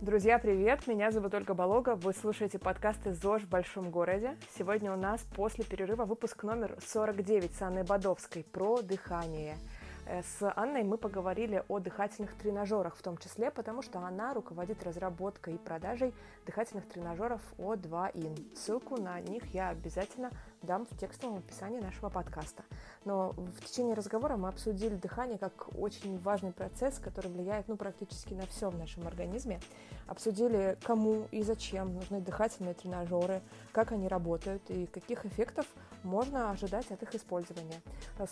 Друзья, привет! Меня зовут Ольга Болога. Вы слушаете подкасты «ЗОЖ в большом городе». Сегодня у нас после перерыва выпуск номер 49 с Анной Бодовской про дыхание – Э, с Анной мы поговорили о дыхательных тренажерах в том числе, потому что она руководит разработкой и продажей дыхательных тренажеров O2IN. Ссылку на них я обязательно дам в текстовом описании нашего подкаста. Но в течение разговора мы обсудили дыхание как очень важный процесс, который влияет ну, практически на все в нашем организме. Обсудили, кому и зачем нужны дыхательные тренажеры, как они работают и каких эффектов можно ожидать от их использования.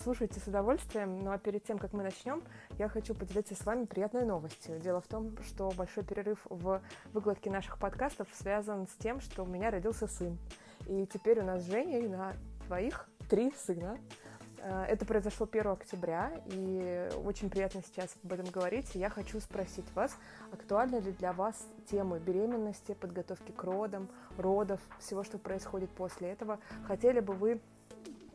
Слушайте с удовольствием, ну а перед тем, как мы начнем, я хочу поделиться с вами приятной новостью. Дело в том, что большой перерыв в выкладке наших подкастов связан с тем, что у меня родился сын. И теперь у нас с Женей на двоих три сына. Э, это произошло 1 октября, и очень приятно сейчас об этом говорить. Я хочу спросить вас, актуальны ли для вас темы беременности, подготовки к родам, родов, всего, что происходит после этого? Хотели бы вы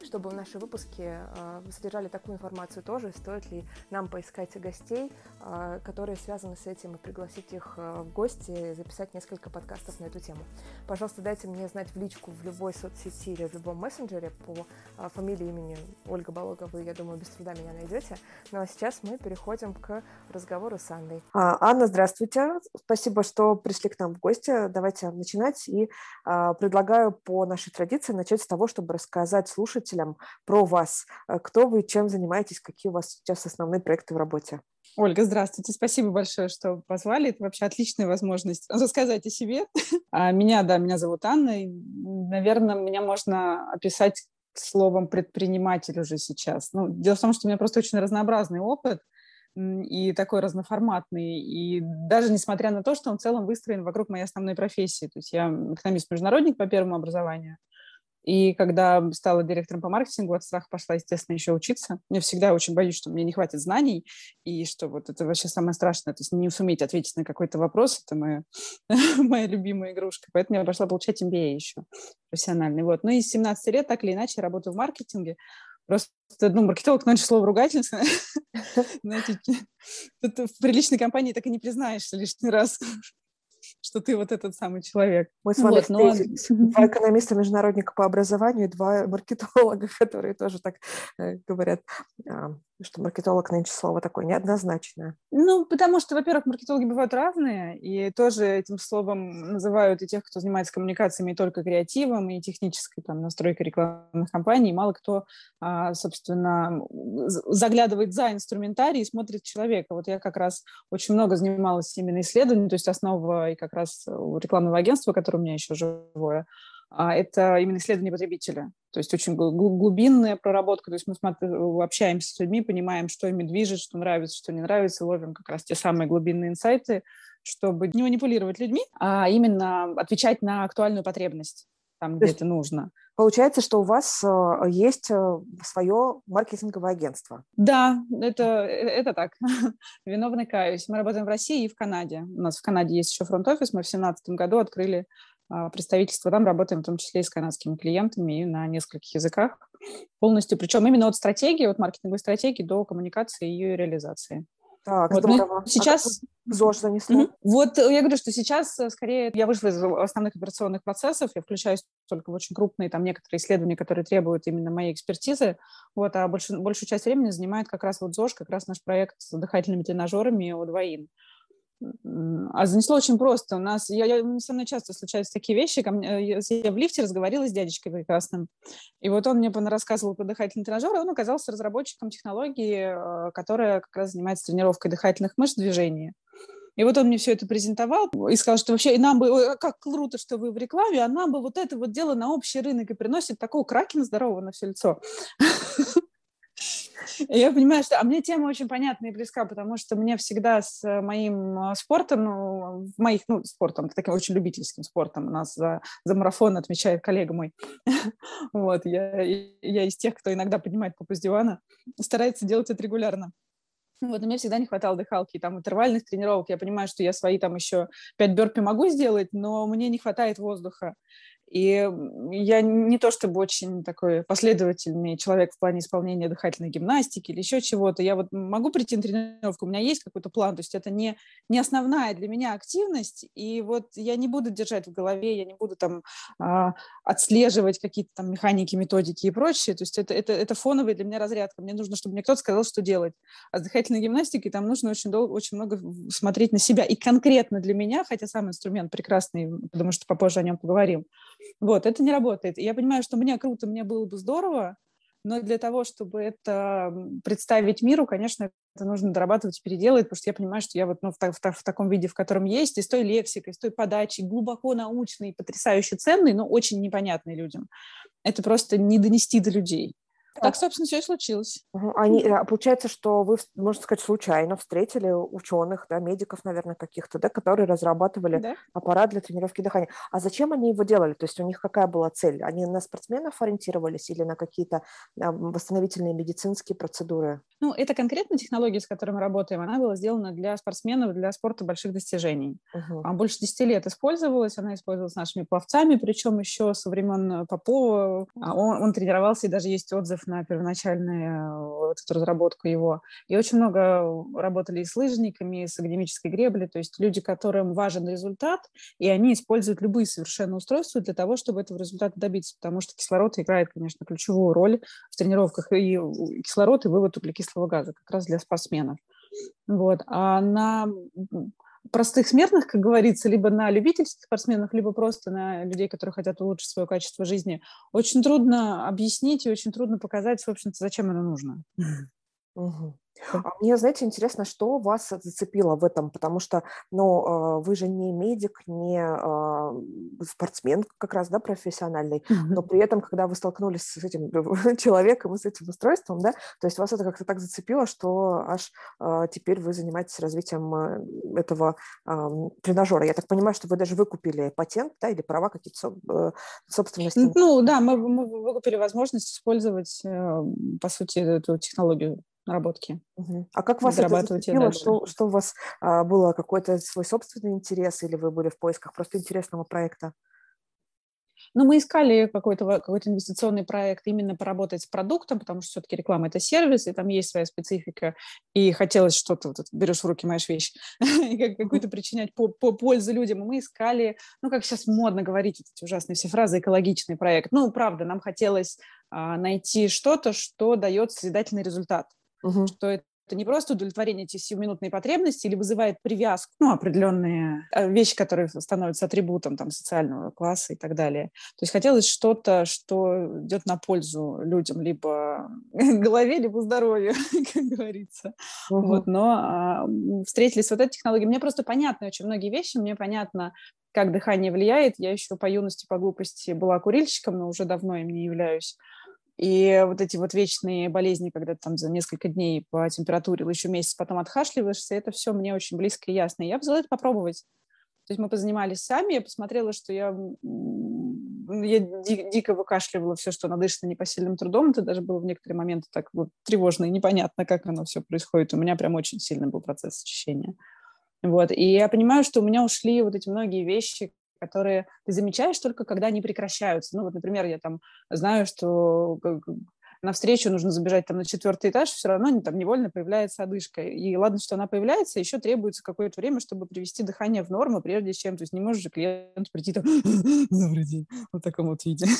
чтобы наши выпуски э, содержали такую информацию тоже, стоит ли нам поискать гостей, э, которые связаны с этим, и пригласить их э, в гости, записать несколько подкастов на эту тему. Пожалуйста, дайте мне знать в личку в любой соцсети или в любом мессенджере по фамилии, имени Ольга Балога, вы, я думаю, без труда меня найдете. Ну а сейчас мы переходим к разговору с Анной. А, Анна, здравствуйте. Спасибо, что пришли к нам в гости. Давайте начинать. И предлагаю по нашей традиции начать с того, чтобы рассказать слушателям, слушателям про вас. Э, кто вы, чем занимаетесь, какие у вас сейчас основные проекты в работе? Ольга, здравствуйте. Спасибо большое, что позвали. Это вообще отличная возможность рассказать о себе. А меня, да, меня зовут Анна. И, наверное, меня можно описать словом предприниматель уже сейчас. Ну, дело в том, что у меня просто очень разнообразный опыт и такой разноформатный. И даже несмотря на то, что он в целом выстроен вокруг моей основной профессии. То есть я экономист-международник по первому образованию – и когда стала директором по маркетингу, от страха пошла, естественно, еще учиться. Я всегда очень боюсь, что мне не хватит знаний, и что вот это вообще самое страшное. То есть не суметь ответить на какой-то вопрос, это моя, моя любимая игрушка. Поэтому я пошла получать MBA еще профессиональный. Вот. Ну и с 17 лет так или иначе работаю в маркетинге. Просто, ну, маркетолог, это слово ругательство. Знаете, в приличной компании так и не признаешься лишний раз что ты вот этот самый человек. Мы с вами вот, но... два экономиста-международника по образованию, два маркетолога, которые тоже так э, говорят. Что маркетолог нынче слово такое неоднозначное? Ну, потому что, во-первых, маркетологи бывают разные, и тоже этим словом называют и тех, кто занимается коммуникациями и только креативом, и технической там, настройкой рекламных кампаний. Мало кто, а, собственно, заглядывает за инструментарий и смотрит человека. Вот я как раз очень много занималась именно исследованием, то есть основа и как раз рекламного агентства, которое у меня еще живое, это именно исследование потребителя. То есть очень глубинная проработка. То есть мы общаемся с людьми, понимаем, что ими движет, что нравится, что не нравится, ловим как раз те самые глубинные инсайты, чтобы не манипулировать людьми, а именно отвечать на актуальную потребность там, где это нужно. Получается, что у вас э, есть э, свое маркетинговое агентство. Да, это, э, это так. Виновный каюсь. Мы работаем в России и в Канаде. У нас в Канаде есть еще фронт-офис. Мы в 2017 году открыли а, представительство. Там работаем в том числе и с канадскими клиентами и на нескольких языках полностью. Причем именно от стратегии, от маркетинговой стратегии до коммуникации и ее реализации. Так, вот, ну, здорово. Ну, сейчас... А ЗОЖ занесло? Mm-hmm. Вот я говорю, что сейчас э, скорее я вышла из основных операционных процессов, я включаюсь только в очень крупные там некоторые исследования, которые требуют именно моей экспертизы, вот, а больш, большую часть времени занимает как раз вот ЗОЖ, как раз наш проект с дыхательными тренажерами о двоим. А занесло очень просто. У нас, я, я, со мной часто случаются такие вещи. Ко мне, я, я в лифте разговаривала с дядечкой прекрасным. И вот он мне рассказывал про дыхательный тренажер, и он оказался разработчиком технологии, э, которая как раз занимается тренировкой дыхательных мышц движения. И вот он мне все это презентовал и сказал, что вообще и нам бы, как круто, что вы в рекламе, а нам бы вот это вот дело на общий рынок и приносит такого кракена здорового на все лицо. Я понимаю, что... А мне тема очень понятна и близка, потому что мне всегда с моим а, спортом, ну, моих, ну, спортом, таким очень любительским спортом, у нас за, за марафон отмечает коллега мой. Вот, я, я из тех, кто иногда поднимает попу с дивана, старается делать это регулярно. Вот, мне всегда не хватало дыхалки, там, интервальных тренировок. Я понимаю, что я свои там еще пять бёрпи могу сделать, но мне не хватает воздуха. И я не то чтобы очень такой последовательный человек в плане исполнения дыхательной гимнастики или еще чего-то. Я вот могу прийти на тренировку, у меня есть какой-то план, то есть это не, не основная для меня активность, и вот я не буду держать в голове, я не буду там а, отслеживать какие-то там механики, методики и прочее. То есть это, это, это фоновая для меня разрядка. Мне нужно, чтобы мне кто-то сказал, что делать. А с дыхательной гимнастикой там нужно очень долго, очень много смотреть на себя. И конкретно для меня, хотя сам инструмент прекрасный, потому что попозже о нем поговорим, вот, это не работает. я понимаю, что мне круто, мне было бы здорово, но для того, чтобы это представить миру, конечно, это нужно дорабатывать и переделывать, потому что я понимаю, что я вот ну, в, в, в таком виде, в котором есть, и с той лексикой, с той подачей, глубоко научный, потрясающе ценный, но очень непонятный людям. Это просто не донести до людей. Так, собственно, все и случилось. Они, а, получается, что вы, можно сказать, случайно встретили ученых, да, медиков, наверное, каких-то, да, которые разрабатывали да. аппарат для тренировки дыхания. А зачем они его делали? То есть у них какая была цель? Они на спортсменов ориентировались или на какие-то а, восстановительные медицинские процедуры? Ну, это конкретно технология, с которой мы работаем, она была сделана для спортсменов, для спорта больших достижений. Uh-huh. Больше 10 лет использовалась, она использовалась нашими пловцами, причем еще со времен Попова. Он, он тренировался, и даже есть отзыв на первоначальную вот эту разработку его. И очень много работали и с лыжниками, и с академической греблей, то есть люди, которым важен результат, и они используют любые совершенно устройства для того, чтобы этого результата добиться, потому что кислород играет, конечно, ключевую роль в тренировках, и кислород, и вывод углекислого газа как раз для спортсменов. Вот. А на простых смертных, как говорится, либо на любительских спортсменов, либо просто на людей, которые хотят улучшить свое качество жизни, очень трудно объяснить и очень трудно показать, собственно, зачем это нужно. Угу. А мне, знаете, интересно, что вас зацепило в этом, потому что, ну, а, вы же не медик, не а, спортсмен как раз, да, профессиональный, но при этом, когда вы столкнулись с этим человеком и с этим устройством, да, то есть вас это как-то так зацепило, что аж а, теперь вы занимаетесь развитием этого тренажера. Я так понимаю, что вы даже выкупили патент, да, или права какие-то э, собственности? Ну, да, мы, мы выкупили возможность использовать, э, по сути, эту технологию наработки. Угу. А как вас это зацепило? Что, что у вас а, было какой-то свой собственный интерес или вы были в поисках просто интересного проекта? Ну, мы искали какой-то какой инвестиционный проект именно поработать с продуктом, потому что все-таки реклама – это сервис, и там есть своя специфика, и хотелось что-то, вот, берешь в руки, моешь вещь, и какую-то причинять по, по пользу людям. И мы искали, ну, как сейчас модно говорить, эти ужасные все фразы, экологичный проект. Ну, правда, нам хотелось а, найти что-то, что дает созидательный результат угу. что это это не просто удовлетворение этих сиюминутной потребности или вызывает привязку, ну, определенные э, вещи, которые становятся атрибутом там, социального класса и так далее. То есть хотелось что-то, что идет на пользу людям, либо голове, либо здоровью, как говорится. Uh-huh. Вот, но а, встретились с вот этой технологией. Мне просто понятны очень многие вещи, мне понятно, как дыхание влияет. Я еще по юности, по глупости была курильщиком, но уже давно им не являюсь. И вот эти вот вечные болезни, когда там за несколько дней по температуре еще месяц потом отхашливаешься, это все мне очень близко и ясно. Я взяла это попробовать. То есть мы позанимались сами, я посмотрела, что я, я ди- дико выкашливала все, что надышано непосильным трудом. Это даже было в некоторые моменты так вот тревожно и непонятно, как оно все происходит. У меня прям очень сильный был процесс очищения. Вот. И я понимаю, что у меня ушли вот эти многие вещи, которые ты замечаешь только, когда они прекращаются. Ну вот, например, я там знаю, что на встречу нужно забежать там на четвертый этаж, все равно там невольно появляется одышка. И ладно, что она появляется, еще требуется какое-то время, чтобы привести дыхание в норму, прежде чем, то есть не можешь же клиент прийти там, добрый день, в таком вот виде.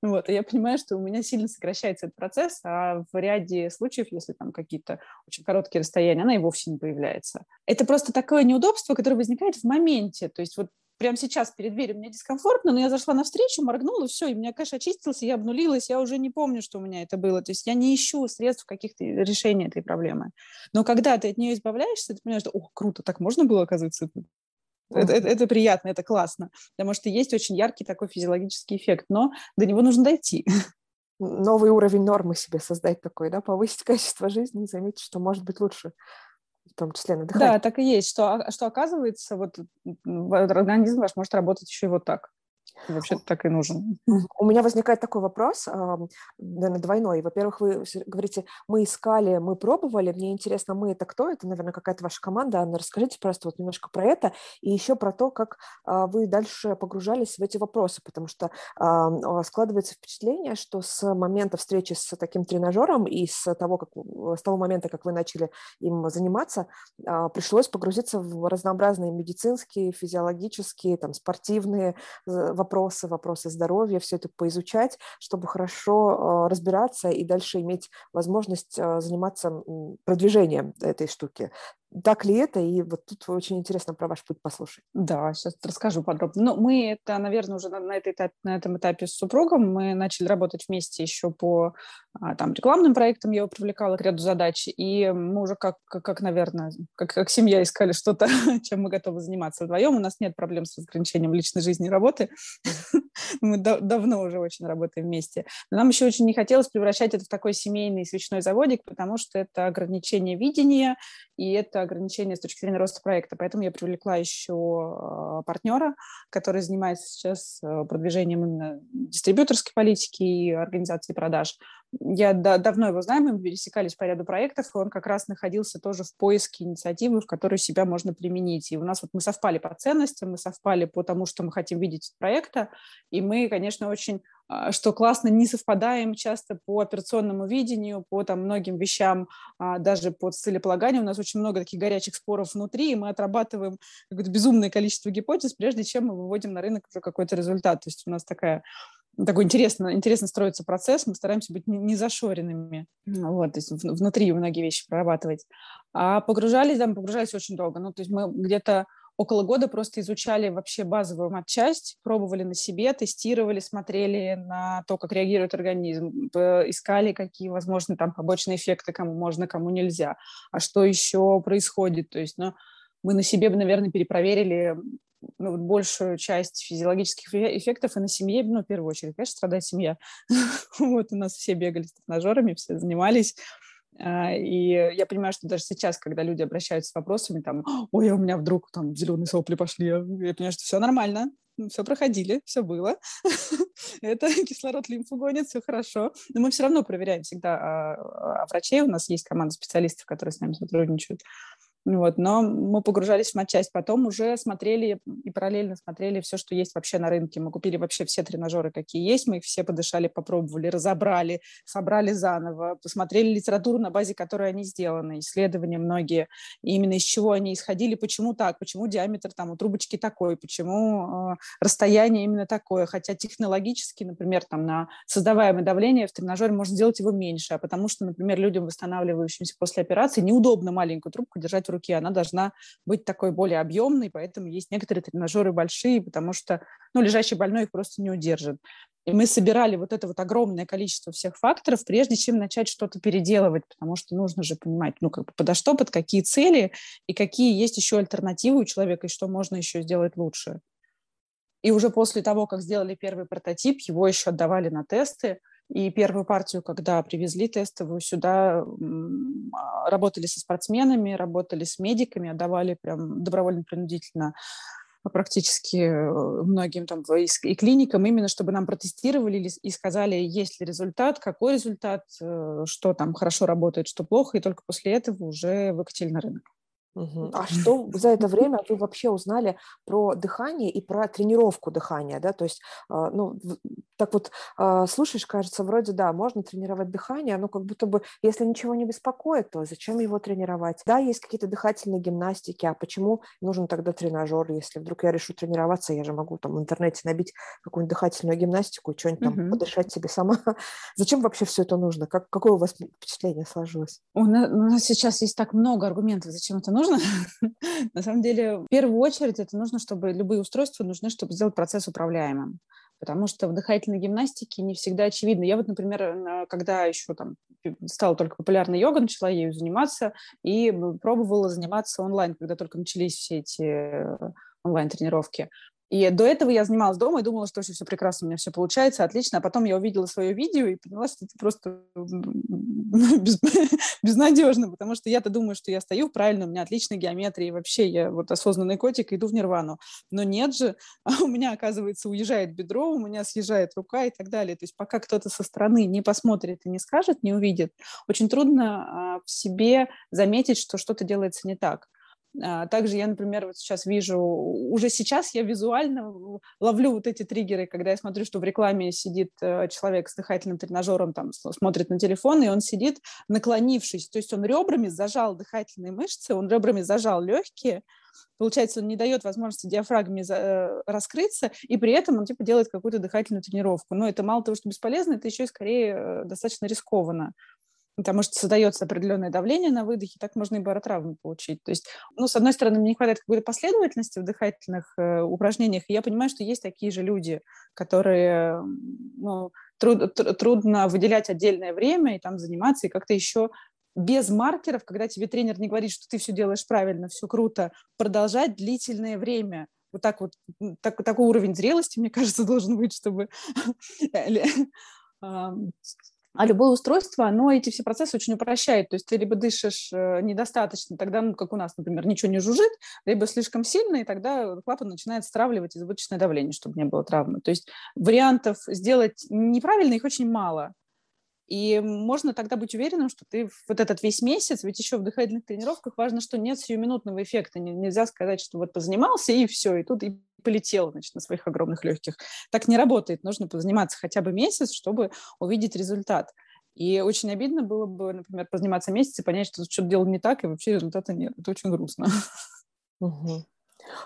Вот, и я понимаю, что у меня сильно сокращается этот процесс, а в ряде случаев, если там какие-то очень короткие расстояния, она и вовсе не появляется. Это просто такое неудобство, которое возникает в моменте. То есть вот прямо сейчас перед дверью мне дискомфортно, но я зашла навстречу, моргнула, все, и у меня кэш очистился, я обнулилась, я уже не помню, что у меня это было. То есть я не ищу средств каких-то решения этой проблемы. Но когда ты от нее избавляешься, ты понимаешь, что, ох, круто, так можно было, оказывается, это, это, это приятно, это классно, потому что есть очень яркий такой физиологический эффект, но до него нужно дойти. Новый уровень нормы себе создать такой, да, повысить качество жизни и заметить, что может быть лучше в том числе на дыхание. Да, так и есть, что, что оказывается, вот организм ваш может работать еще и вот так. Вообще так и нужен. У меня возникает такой вопрос, наверное, двойной. Во-первых, вы говорите, мы искали, мы пробовали. Мне интересно, мы это кто? Это, наверное, какая-то ваша команда. Анна, расскажите просто вот немножко про это и еще про то, как а, вы дальше погружались в эти вопросы, потому что складывается впечатление, что с момента встречи с таким тренажером и с того, как, с того момента, как вы начали им заниматься, а, пришлось погрузиться в разнообразные медицинские, физиологические, там, спортивные вопросы, вопросы здоровья, все это поизучать, чтобы хорошо а, разбираться и дальше иметь возможность а, заниматься продвижением этой штуки. Так ли это? И вот тут очень интересно про ваш путь послушать. Да, сейчас расскажу подробно. Ну, мы это, наверное, уже на, на, этой этапе, на этом этапе с супругом. Мы начали работать вместе еще по а, там, рекламным проектам. Я его привлекала к ряду задач. И мы уже как, как, как наверное, как, как семья искали что-то, чем мы готовы заниматься вдвоем. У нас нет проблем с разграничением личной жизни и работы. мы давно уже очень работаем вместе. Но нам еще очень не хотелось превращать это в такой семейный свечной заводик, потому что это ограничение видения, и это ограничение с точки зрения роста проекта. Поэтому я привлекла еще а, партнера, который занимается сейчас э, продвижением именно дистрибьюторской политики и организации продаж. Я да, давно его знаю, мы пересекались по ряду проектов, и он как раз находился тоже в поиске инициативы, в которой себя можно применить. И у нас вот мы совпали по ценностям, мы совпали по тому, что мы хотим видеть от проекта, и мы, конечно, очень что классно, не совпадаем часто по операционному видению, по там, многим вещам, а, даже по целеполаганию. У нас очень много таких горячих споров внутри, и мы отрабатываем какое-то безумное количество гипотез, прежде чем мы выводим на рынок уже какой-то результат. То есть у нас такая такой интересно, интересно строится процесс, мы стараемся быть не зашоренными, вот, то есть внутри многие вещи прорабатывать. А погружались, да, мы погружались очень долго, ну, то есть мы где-то около года просто изучали вообще базовую матчасть, пробовали на себе, тестировали, смотрели на то, как реагирует организм, искали, какие возможны там побочные эффекты, кому можно, кому нельзя, а что еще происходит. То есть, ну, мы на себе, наверное, перепроверили ну, вот большую часть физиологических эффектов и на семье, ну, в первую очередь, конечно, страдает семья. вот у нас все бегали с тренажерами, все занимались, и я понимаю, что даже сейчас, когда люди обращаются с вопросами, там, ой, а у меня вдруг там зеленые сопли пошли, я понимаю, что все нормально, все проходили, все было. Это кислород лимфу гонит, все хорошо. Но мы все равно проверяем всегда а, а врачей. У нас есть команда специалистов, которые с нами сотрудничают. Вот, но мы погружались в матчасть, потом уже смотрели и параллельно смотрели все, что есть вообще на рынке. Мы купили вообще все тренажеры, какие есть, мы их все подышали, попробовали, разобрали, собрали заново, посмотрели литературу, на базе которой они сделаны, исследования многие, и именно из чего они исходили, почему так, почему диаметр там у трубочки такой, почему э, расстояние именно такое, хотя технологически, например, там на создаваемое давление в тренажере можно сделать его меньше, а потому что, например, людям, восстанавливающимся после операции, неудобно маленькую трубку держать в руке, она должна быть такой более объемной, поэтому есть некоторые тренажеры большие, потому что ну, лежащий больной их просто не удержит. И мы собирали вот это вот огромное количество всех факторов, прежде чем начать что-то переделывать, потому что нужно же понимать, ну, как бы подо что, под какие цели, и какие есть еще альтернативы у человека, и что можно еще сделать лучше. И уже после того, как сделали первый прототип, его еще отдавали на тесты, и первую партию, когда привезли тестовую сюда, а, работали со спортсменами, работали с медиками, отдавали прям добровольно-принудительно практически э, многим там и клиникам, именно чтобы нам протестировали и сказали, есть ли результат, какой результат, э, что там хорошо работает, что плохо, и только после этого уже выкатили на рынок. Угу. А что за это время вы вообще узнали про дыхание и про тренировку дыхания, да? То есть, а, ну, так вот, а, слушаешь, кажется, вроде, да, можно тренировать дыхание, но как будто бы, если ничего не беспокоит, то зачем его тренировать? Да, есть какие-то дыхательные гимнастики, а почему нужен тогда тренажер? Если вдруг я решу тренироваться, я же могу там в интернете набить какую-нибудь дыхательную гимнастику, что-нибудь там угу. подышать себе сама. зачем вообще все это нужно? Как, какое у вас впечатление сложилось? У нас, у нас сейчас есть так много аргументов, зачем это нужно, нужно. На самом деле, в первую очередь это нужно, чтобы любые устройства нужны, чтобы сделать процесс управляемым. Потому что в дыхательной гимнастике не всегда очевидно. Я вот, например, когда еще там стала только популярна йога, начала ею заниматься и пробовала заниматься онлайн, когда только начались все эти э, онлайн-тренировки. И до этого я занималась дома и думала, что все, все прекрасно, у меня все получается, отлично. А потом я увидела свое видео и поняла, что это просто без, безнадежно, потому что я-то думаю, что я стою правильно, у меня отличная геометрия, и вообще я вот осознанный котик, иду в нирвану. Но нет же, а у меня, оказывается, уезжает бедро, у меня съезжает рука и так далее. То есть пока кто-то со стороны не посмотрит и не скажет, не увидит, очень трудно а, в себе заметить, что что-то делается не так. А, также я, например, вот сейчас вижу, уже сейчас я визуально ловлю вот эти триггеры, когда я смотрю, что в рекламе сидит э, человек с дыхательным тренажером, там смотрит на телефон, и он сидит наклонившись, то есть он ребрами зажал дыхательные мышцы, он ребрами зажал легкие, получается, он не дает возможности диафрагме э, раскрыться, и при этом он типа делает какую-то дыхательную тренировку. Но это мало того, что бесполезно, это еще и скорее э, достаточно рискованно потому что создается определенное давление на выдохе, так можно и баротравму получить. То есть, ну, с одной стороны, мне не хватает какой-то последовательности в дыхательных э, упражнениях, и я понимаю, что есть такие же люди, которые, ну, труд, трудно выделять отдельное время и там заниматься, и как-то еще без маркеров, когда тебе тренер не говорит, что ты все делаешь правильно, все круто, продолжать длительное время. Вот так вот, так, такой уровень зрелости, мне кажется, должен быть, чтобы а любое устройство, оно эти все процессы очень упрощает. То есть ты либо дышишь э, недостаточно, тогда, ну, как у нас, например, ничего не жужжит, либо слишком сильно, и тогда клапан начинает стравливать избыточное давление, чтобы не было травмы. То есть вариантов сделать неправильно их очень мало. И можно тогда быть уверенным, что ты вот этот весь месяц, ведь еще в дыхательных тренировках важно, что нет сиюминутного эффекта. Нельзя сказать, что вот позанимался и все, и тут и полетел значит, на своих огромных легких. Так не работает. Нужно позаниматься хотя бы месяц, чтобы увидеть результат. И очень обидно было бы, например, позаниматься месяц и понять, что что-то делал не так, и вообще результата нет. Это очень грустно. Угу.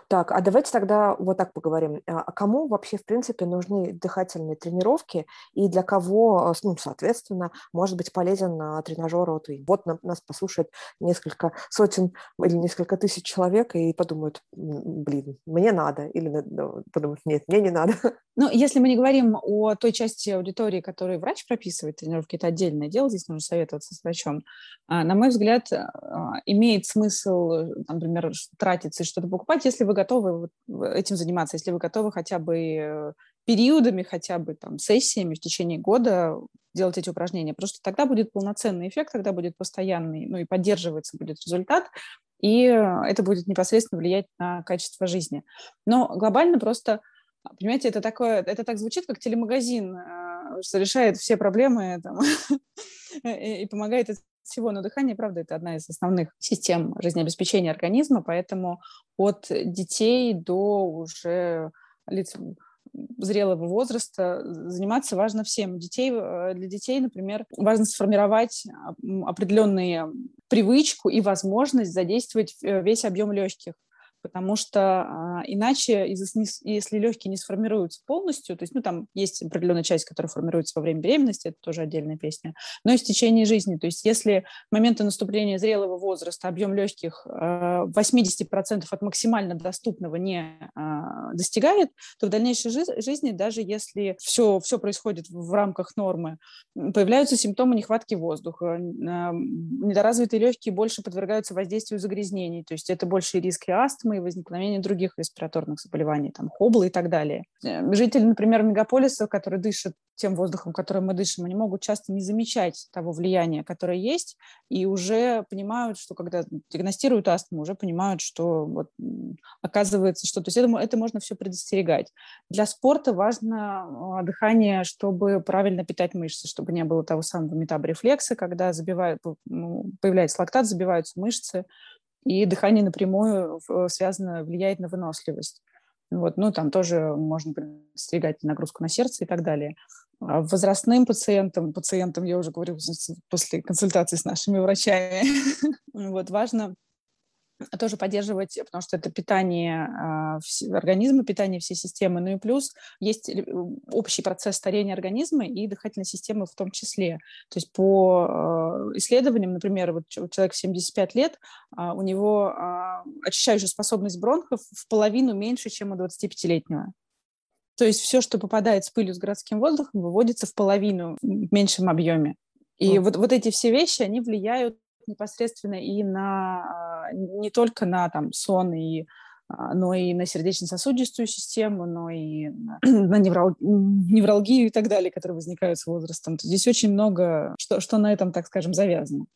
Так, а давайте тогда вот так поговорим. А, а кому вообще, в принципе, нужны дыхательные тренировки и для кого, а, ну, соответственно, может быть полезен тренажер вот, и вот нас послушает несколько сотен или несколько тысяч человек и подумают, блин, мне надо, или подумают, нет, мне не надо. Ну, если мы не говорим о той части аудитории, которой врач прописывает тренировки, это отдельное дело, здесь нужно советоваться с врачом. На мой взгляд, имеет смысл, например, тратиться и что-то покупать, если вы готовы этим заниматься, если вы готовы хотя бы э, периодами, хотя бы там сессиями в течение года делать эти упражнения, что тогда будет полноценный эффект, тогда будет постоянный, ну и поддерживается будет результат, и это будет непосредственно влиять на качество жизни. Но глобально просто, понимаете, это такое, это так звучит, как телемагазин, э, что решает все проблемы там, и помогает всего, но дыхание, правда, это одна из основных систем жизнеобеспечения организма, поэтому от детей до уже лиц зрелого возраста заниматься важно всем. Детей, э, для детей, например, важно сформировать определенную привычку и возможность задействовать э, весь объем легких потому что а, иначе, если легкие не сформируются полностью, то есть, ну, там есть определенная часть, которая формируется во время беременности, это тоже отдельная песня, но и в течение жизни, то есть, если в момента наступления зрелого возраста объем легких 80% а, от максимально доступного не а, достигает, то в дальнейшей жизни, даже если все, все происходит в рамках нормы, появляются симптомы нехватки воздуха, недоразвитые легкие больше подвергаются воздействию загрязнений, то есть это больше риски астмы, астмы и возникновение других респираторных заболеваний, там, хоблы и так далее. Э, жители, например, мегаполиса, которые дышат тем воздухом, которым мы дышим, они могут часто не замечать того влияния, которое есть, и уже понимают, что когда диагностируют астму, уже понимают, что вот, оказывается, что... То есть это, это можно все предостерегать. Для спорта важно а, дыхание, чтобы правильно питать мышцы, чтобы не было того самого метаборефлекса, когда забивают, ну, появляется лактат, забиваются мышцы, и дыхание напрямую связано, влияет на выносливость. Вот, ну, там тоже можно предостерегать нагрузку на сердце и так далее. А возрастным пациентам, пациентам, я уже говорю, после консультации с нашими врачами, вот, важно тоже поддерживать, потому что это питание э, организма, питание всей системы. Ну и плюс есть общий процесс старения организма и дыхательной системы в том числе. То есть по э, исследованиям, например, вот человек в 75 лет, э, у него э, очищающая способность бронхов в половину меньше, чем у 25-летнего. То есть все, что попадает с пылью с городским воздухом, выводится в половину в меньшем объеме. И mm. вот, вот эти все вещи, они влияют непосредственно и на не только на там сон и а, но и на сердечно-сосудистую систему, но и на, неврал, невралгию и так далее, которые возникают с возрастом. То здесь очень много, что, что на этом, так скажем, завязано.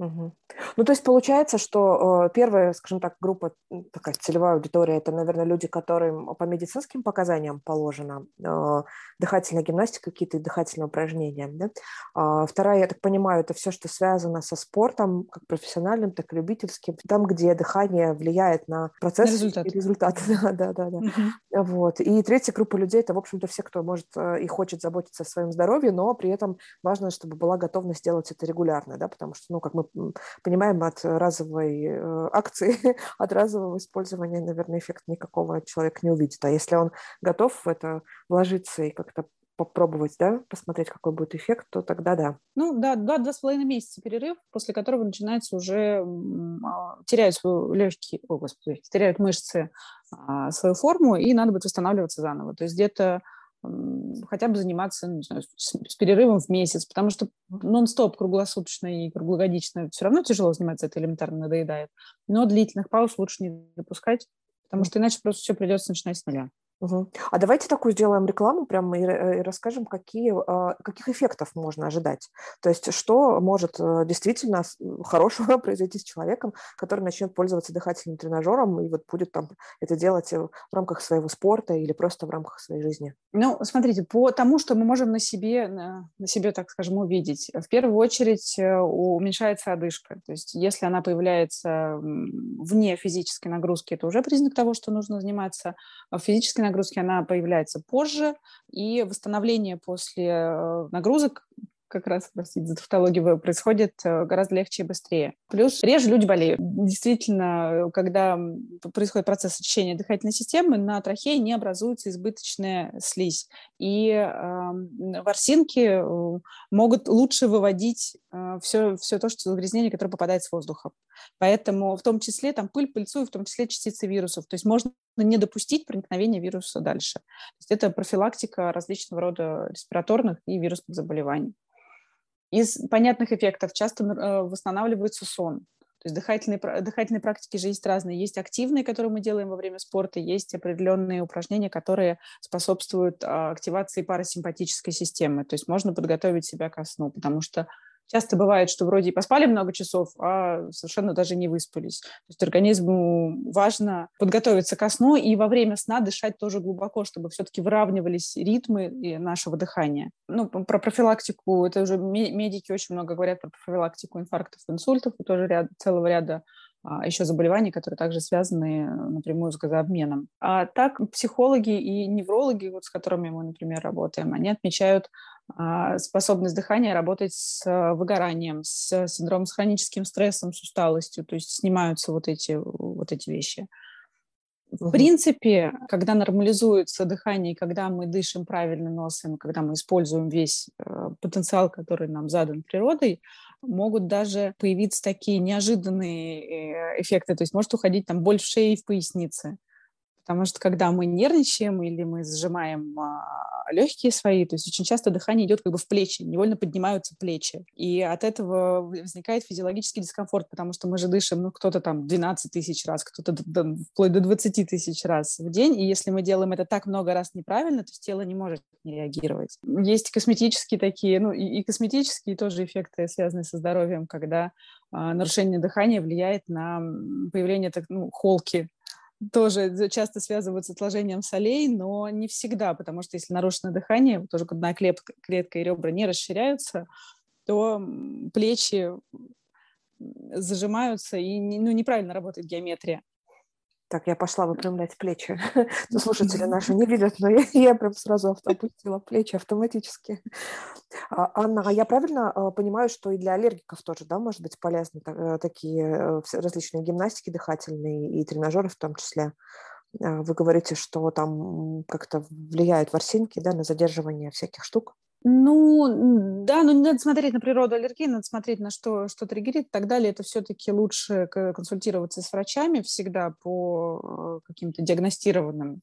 Угу. Ну, то есть получается, что э, первая, скажем так, группа, такая целевая аудитория, это, наверное, люди, которым по медицинским показаниям положена э, дыхательная гимнастика, какие-то дыхательные упражнения. Да? А вторая, я так понимаю, это все, что связано со спортом, как профессиональным, так и любительским, там, где дыхание влияет на процесс результат. и результат. да, да, да. да. Угу. Вот. И третья группа людей, это, в общем-то, все, кто может э, и хочет заботиться о своем здоровье, но при этом важно, чтобы была готовность делать это регулярно, да, потому что, ну, как мы понимаем, от разовой э, акции, от разового использования, наверное, эффект никакого человек не увидит. А если он готов в это вложиться и как-то попробовать, да, посмотреть, какой будет эффект, то тогда да. Ну, да, два, два с половиной месяца перерыв, после которого начинается уже, а, теряют свою легкие, о, господи, теряют мышцы а, свою форму, и надо будет восстанавливаться заново. То есть где-то хотя бы заниматься не знаю, с, с перерывом в месяц, потому что нон-стоп круглосуточно и круглогодично все равно тяжело заниматься, это элементарно надоедает. Но длительных пауз лучше не допускать, потому что иначе просто все придется начинать с нуля. Угу. А давайте такую сделаем рекламу прямо и, э, и расскажем, какие, а, каких эффектов можно ожидать. То есть что может э, действительно хорошего произойти с человеком, который начнет пользоваться дыхательным тренажером и вот будет там это делать э, в рамках своего спорта или просто в рамках своей жизни. Ну, смотрите, по тому, что мы можем на себе, на, себе, так скажем, увидеть, в первую очередь уменьшается одышка. То есть если она появляется вне физической нагрузки, это уже признак того, что нужно заниматься физической нагрузки она появляется позже, и восстановление после э, нагрузок как раз, простите за тавтологию, происходит э, гораздо легче и быстрее. Плюс реже люди болеют. Действительно, когда происходит процесс очищения дыхательной системы, на трахее не образуется избыточная слизь. И э, ворсинки могут лучше выводить э, все, все то, что загрязнение, которое попадает с воздуха. Поэтому в том числе там пыль, пыльцу, и в том числе частицы вирусов. То есть можно не допустить проникновения вируса дальше. То есть это профилактика различного рода респираторных и вирусных заболеваний. Из понятных эффектов часто э, восстанавливается сон. То есть дыхательные, дыхательные практики же есть разные. Есть активные, которые мы делаем во время спорта, есть определенные упражнения, которые способствуют а, активации парасимпатической системы. То есть можно подготовить себя ко сну, потому что Часто бывает, что вроде и поспали много часов, а совершенно даже не выспались. То есть организму важно подготовиться ко сну и во время сна дышать тоже глубоко, чтобы все-таки выравнивались ритмы нашего дыхания. Ну, про профилактику, это уже медики очень много говорят про профилактику инфарктов, инсультов и тоже ряд, целого ряда еще заболеваний, которые также связаны напрямую с газообменом. А так психологи и неврологи, вот с которыми мы, например, работаем, они отмечают а, способность дыхания работать с а, выгоранием, с синдромом, с хроническим стрессом, с усталостью, то есть снимаются вот эти, вот эти вещи. В принципе, когда нормализуется дыхание, когда мы дышим правильно носом, когда мы используем весь э, потенциал, который нам задан природой, могут даже появиться такие неожиданные э, эффекты. То есть может уходить там боль в шее и в пояснице. Потому что когда мы нервничаем или мы сжимаем а, легкие свои, то есть очень часто дыхание идет как бы в плечи, невольно поднимаются плечи. И от этого возникает физиологический дискомфорт, потому что мы же дышим, ну, кто-то там 12 тысяч раз, кто-то вплоть до 20 тысяч раз в день. И если мы делаем это так много раз неправильно, то тело не может не реагировать. Есть косметические такие, ну, и, косметические тоже эффекты, связанные со здоровьем, когда а, нарушение дыхания влияет на появление так, ну, холки тоже часто связывают с отложением солей, но не всегда, потому что если нарушено дыхание, тоже грудная клетка, клетка и ребра не расширяются, то плечи зажимаются и ну, неправильно работает геометрия. Так, я пошла выпрямлять плечи. Ну, слушатели наши не видят, но я, я прям сразу опустила плечи автоматически. А, Анна, а я правильно а, понимаю, что и для аллергиков тоже, да, может быть полезны э, такие э, различные гимнастики дыхательные и тренажеры в том числе? Вы говорите, что там как-то влияют ворсинки, да, на задерживание всяких штук? Ну, да, но не надо смотреть на природу аллергии, надо смотреть на что, что триггерит и так далее. Это все-таки лучше консультироваться с врачами всегда по э, каким-то диагностированным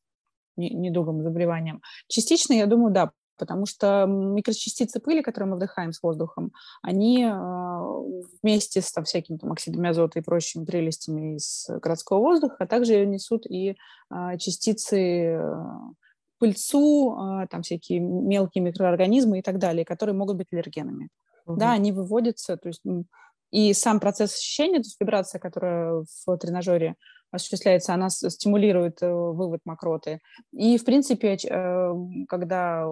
недугам, заболеваниям. Частично, я думаю, да, потому что микрочастицы пыли, которые мы вдыхаем с воздухом, они а, вместе с там, всякими там, оксидами азота и прочими прелестями из городского воздуха, а также несут и а, частицы пыльцу, там всякие мелкие микроорганизмы и так далее, которые могут быть аллергенами. Угу. Да, они выводятся, то есть и сам процесс ощущения, то есть вибрация, которая в тренажере осуществляется, она стимулирует э, вывод мокроты. И, в принципе, э, когда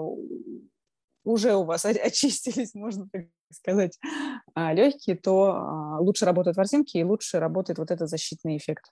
уже у вас очистились, можно так сказать, а, легкие, то а, лучше работают ворсинки и лучше работает вот этот защитный эффект.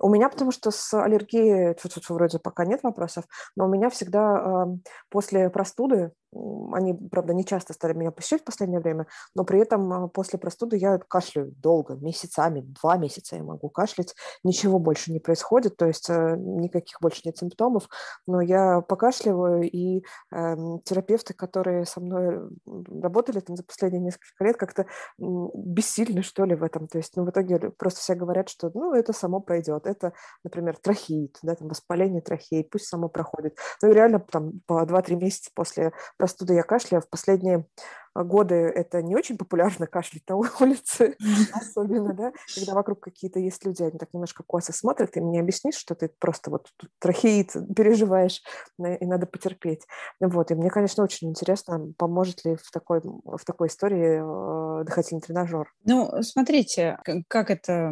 У меня, потому что с аллергией вроде пока нет вопросов, но у меня всегда э, после простуды они, правда, не часто стали меня посещать в последнее время, но при этом а, после простуды я кашляю долго, месяцами, два месяца я могу кашлять, ничего больше не происходит, то есть э, никаких больше нет симптомов, но я покашливаю, и э, терапевты, которые со мной работали там за последние несколько лет, как-то бессильны, что ли, в этом, то есть, ну, в итоге просто все говорят, что, ну, это само пройдет, это, например, трахеит, да, там, воспаление трахеи, пусть само проходит, ну, и реально там по 2-3 месяца после простуда я кашляю. В последние а, годы это не очень популярно кашлять на улице, особенно, да, когда вокруг какие-то есть люди, они так немножко косо смотрят, ты мне объяснишь, что ты просто вот трахеит переживаешь, и надо потерпеть. Вот, и мне, конечно, очень интересно, поможет ли в такой, в такой истории э, дыхательный тренажер. Ну, смотрите, как это,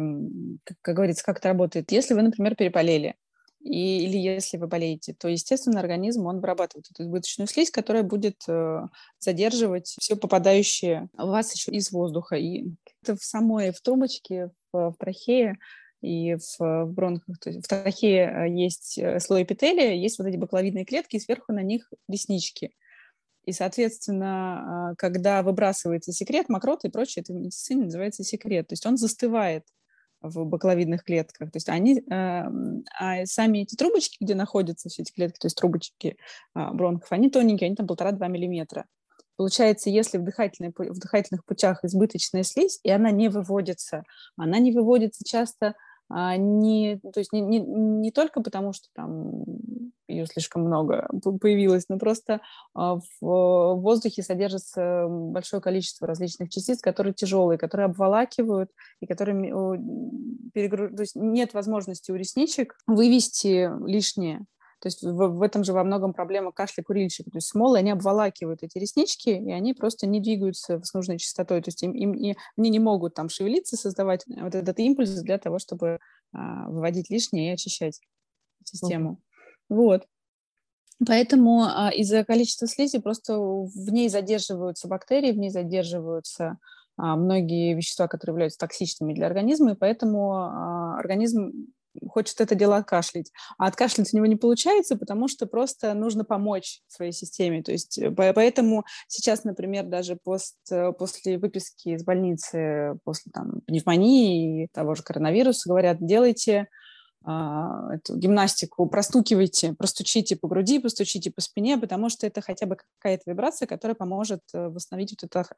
как говорится, как это работает. Если вы, например, переболели, и, или если вы болеете, то, естественно, организм, он вырабатывает эту избыточную слизь, которая будет э, задерживать все попадающее в вас еще из воздуха. И это в самой, в трубочке, в, в трахее и в, бронхах. То есть в трахее э, есть э, слой эпителия, есть вот эти бакловидные клетки, и сверху на них реснички. И, соответственно, когда выбрасывается секрет, мокрота и прочее, это в медицине называется секрет. То есть он застывает в бакловидных клетках. То есть они, э, а сами эти трубочки, где находятся все эти клетки, то есть трубочки э, бронхов, они тоненькие, они там полтора-два миллиметра. Получается, если в, в дыхательных путях избыточная слизь, и она не выводится, она не выводится часто а, не, то есть не, не, не только потому, что там ее слишком много появилось, но просто а, в воздухе содержится большое количество различных частиц, которые тяжелые, которые обволакивают и которые перегруз... то есть нет возможности у ресничек вывести лишнее. То есть в, в этом же во многом проблема кашля курильщика. То есть смолы, они обволакивают эти реснички, и они просто не двигаются с нужной частотой. То есть им, им не, они не могут там шевелиться, создавать вот этот импульс для того, чтобы а, выводить лишнее и очищать систему. Mm-hmm. Вот. Поэтому а, из-за количества слизи просто в ней задерживаются бактерии, в ней задерживаются а, многие вещества, которые являются токсичными для организма, и поэтому а, организм хочет это дело откашлять. А откашлять у него не получается, потому что просто нужно помочь своей системе. То есть э, поэтому сейчас, например, даже пост, э, после выписки из больницы, после там, пневмонии и того же коронавируса, говорят, делайте эту гимнастику, простукивайте, простучите по груди, постучите по спине, потому что это хотя бы какая-то вибрация, которая поможет э, восстановить вот этот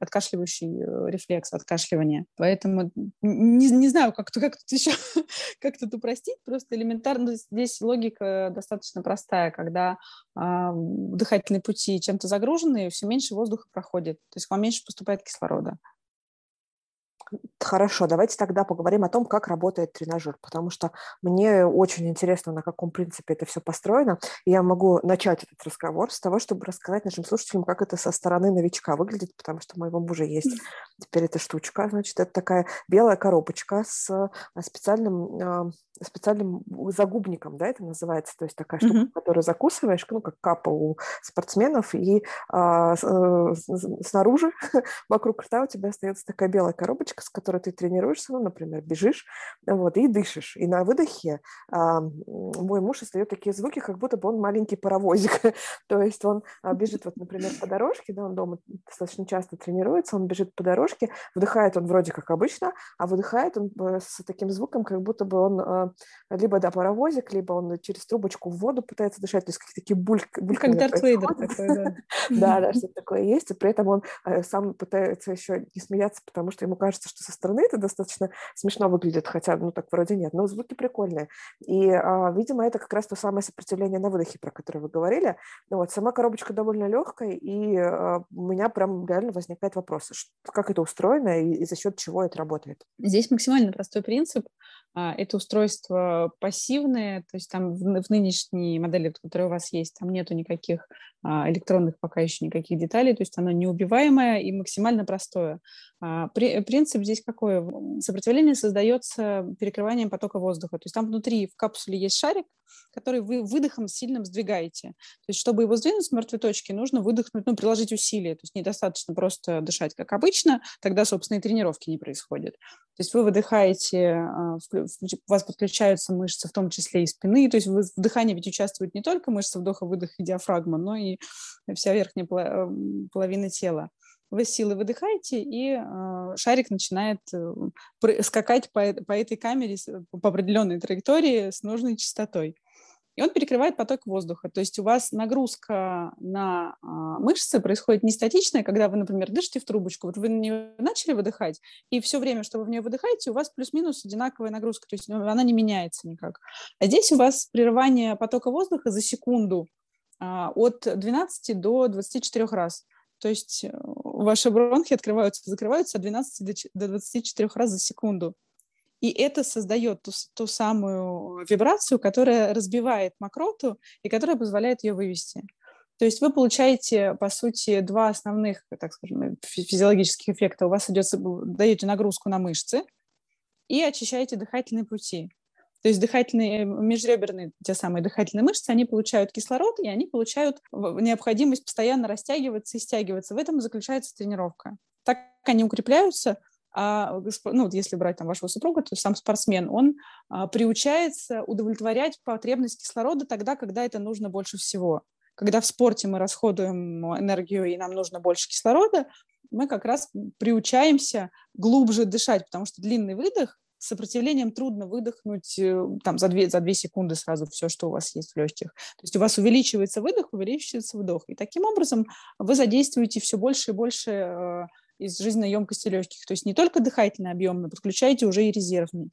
откашливающий э, рефлекс откашливания. Поэтому не, не знаю, как, как тут еще как тут упростить, просто элементарно здесь логика достаточно простая, когда а, дыхательные пути чем-то загружены, все меньше воздуха проходит, то есть вам меньше поступает кислорода. Хорошо, давайте тогда поговорим о том, как работает тренажер, потому что мне очень интересно, на каком принципе это все построено. И я могу начать этот разговор с того, чтобы рассказать нашим слушателям, как это со стороны новичка выглядит, потому что у моего мужа есть теперь эта штучка. Значит, это такая белая коробочка с а, специальным а, специальным загубником, да, это называется, то есть такая штука, mm-hmm. которую закусываешь, ну, как капа у спортсменов, и а, э, снаружи, вокруг рта у тебя остается такая белая коробочка, с которой ты тренируешься, ну, например, бежишь, вот, и дышишь. И на выдохе а, мой муж издает такие звуки, как будто бы он маленький паровозик, то есть он а, бежит, вот, например, по дорожке, да, он дома достаточно часто тренируется, он бежит по дорожке, вдыхает он вроде как обычно, а выдыхает он э, с таким звуком, как будто бы он а, либо, да, паровозик, либо он через трубочку в воду пытается дышать, то есть какие-то такие бульк, бульк Как Дарт Вейдер такой, да. Да, да, что такое есть, и при этом он э, сам пытается еще не смеяться, потому что ему кажется, кажется, что со стороны это достаточно смешно выглядит, хотя, ну, так вроде нет, но звуки прикольные. И, а, видимо, это как раз то самое сопротивление на выдохе, про которое вы говорили. Ну, вот, сама коробочка довольно легкая, и а, у меня прям реально возникает вопрос, как это устроено и, за счет чего это работает? Здесь максимально простой принцип. А, это устройство пассивное, то есть там в, нынешней модели, которая у вас есть, там нету никаких электронных пока еще никаких деталей, то есть оно неубиваемое и максимально простое. А, при, принцип здесь какой? Сопротивление создается перекрыванием потока воздуха, то есть там внутри в капсуле есть шарик, который вы выдохом сильным сдвигаете. То есть, чтобы его сдвинуть с мертвой точки, нужно выдохнуть, ну, приложить усилия. То есть недостаточно просто дышать, как обычно, тогда, собственно, и тренировки не происходят. То есть вы выдыхаете, а, у вас подключаются мышцы, в том числе и спины. То есть в дыхании ведь участвуют не только мышцы вдоха-выдоха и диафрагма, но и вся верхняя половина тела вы силы выдыхаете, и э, шарик начинает э, скакать по, по этой камере по определенной траектории с нужной частотой. И он перекрывает поток воздуха. То есть у вас нагрузка на э, мышцы происходит не статичная, когда вы, например, дышите в трубочку. Вот вы на нее начали выдыхать, и все время, что вы в нее выдыхаете, у вас плюс-минус одинаковая нагрузка. То есть ну, она не меняется никак. А здесь у вас прерывание потока воздуха за секунду от 12 до 24 раз. То есть э, ваши бронхи открываются закрываются от 12 до 24 раз за секунду. И это создает ту, ту самую вибрацию, которая разбивает мокроту и которая позволяет ее вывести. То есть вы получаете, по сути, два основных, так скажем, физиологических эффекта. У вас идет, даете нагрузку на мышцы и очищаете дыхательные пути. То есть дыхательные, межреберные, те самые дыхательные мышцы, они получают кислород, и они получают необходимость постоянно растягиваться и стягиваться. В этом заключается тренировка. Так они укрепляются, а, ну, если брать там вашего супруга, то сам спортсмен, он а, приучается удовлетворять потребность кислорода тогда, когда это нужно больше всего. Когда в спорте мы расходуем энергию и нам нужно больше кислорода, мы как раз приучаемся глубже дышать, потому что длинный выдох сопротивлением трудно выдохнуть э, там за 2, за 2 секунды сразу все, что у вас есть в легких. То есть у вас увеличивается выдох, увеличивается вдох. И таким образом вы задействуете все больше и больше э, из жизненной емкости легких. То есть не только дыхательный объем, но подключаете уже и резервный.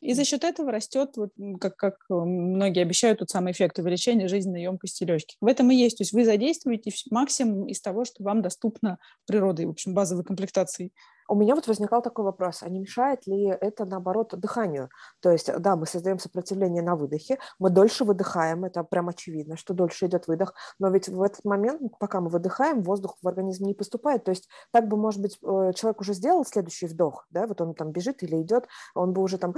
И за счет этого растет, вот, как, как э, многие обещают, тот самый эффект увеличения жизненной емкости легких. В этом и есть. То есть вы задействуете максимум из того, что вам доступно природой, в общем, базовой комплектацией. У меня вот возникал такой вопрос, а не мешает ли это, наоборот, дыханию? То есть, да, мы создаем сопротивление на выдохе, мы дольше выдыхаем, это прям очевидно, что дольше идет выдох, но ведь в этот момент, пока мы выдыхаем, воздух в организм не поступает, то есть так бы, может быть, э, человек уже сделал следующий вдох, да, вот он там бежит или идет, он бы уже там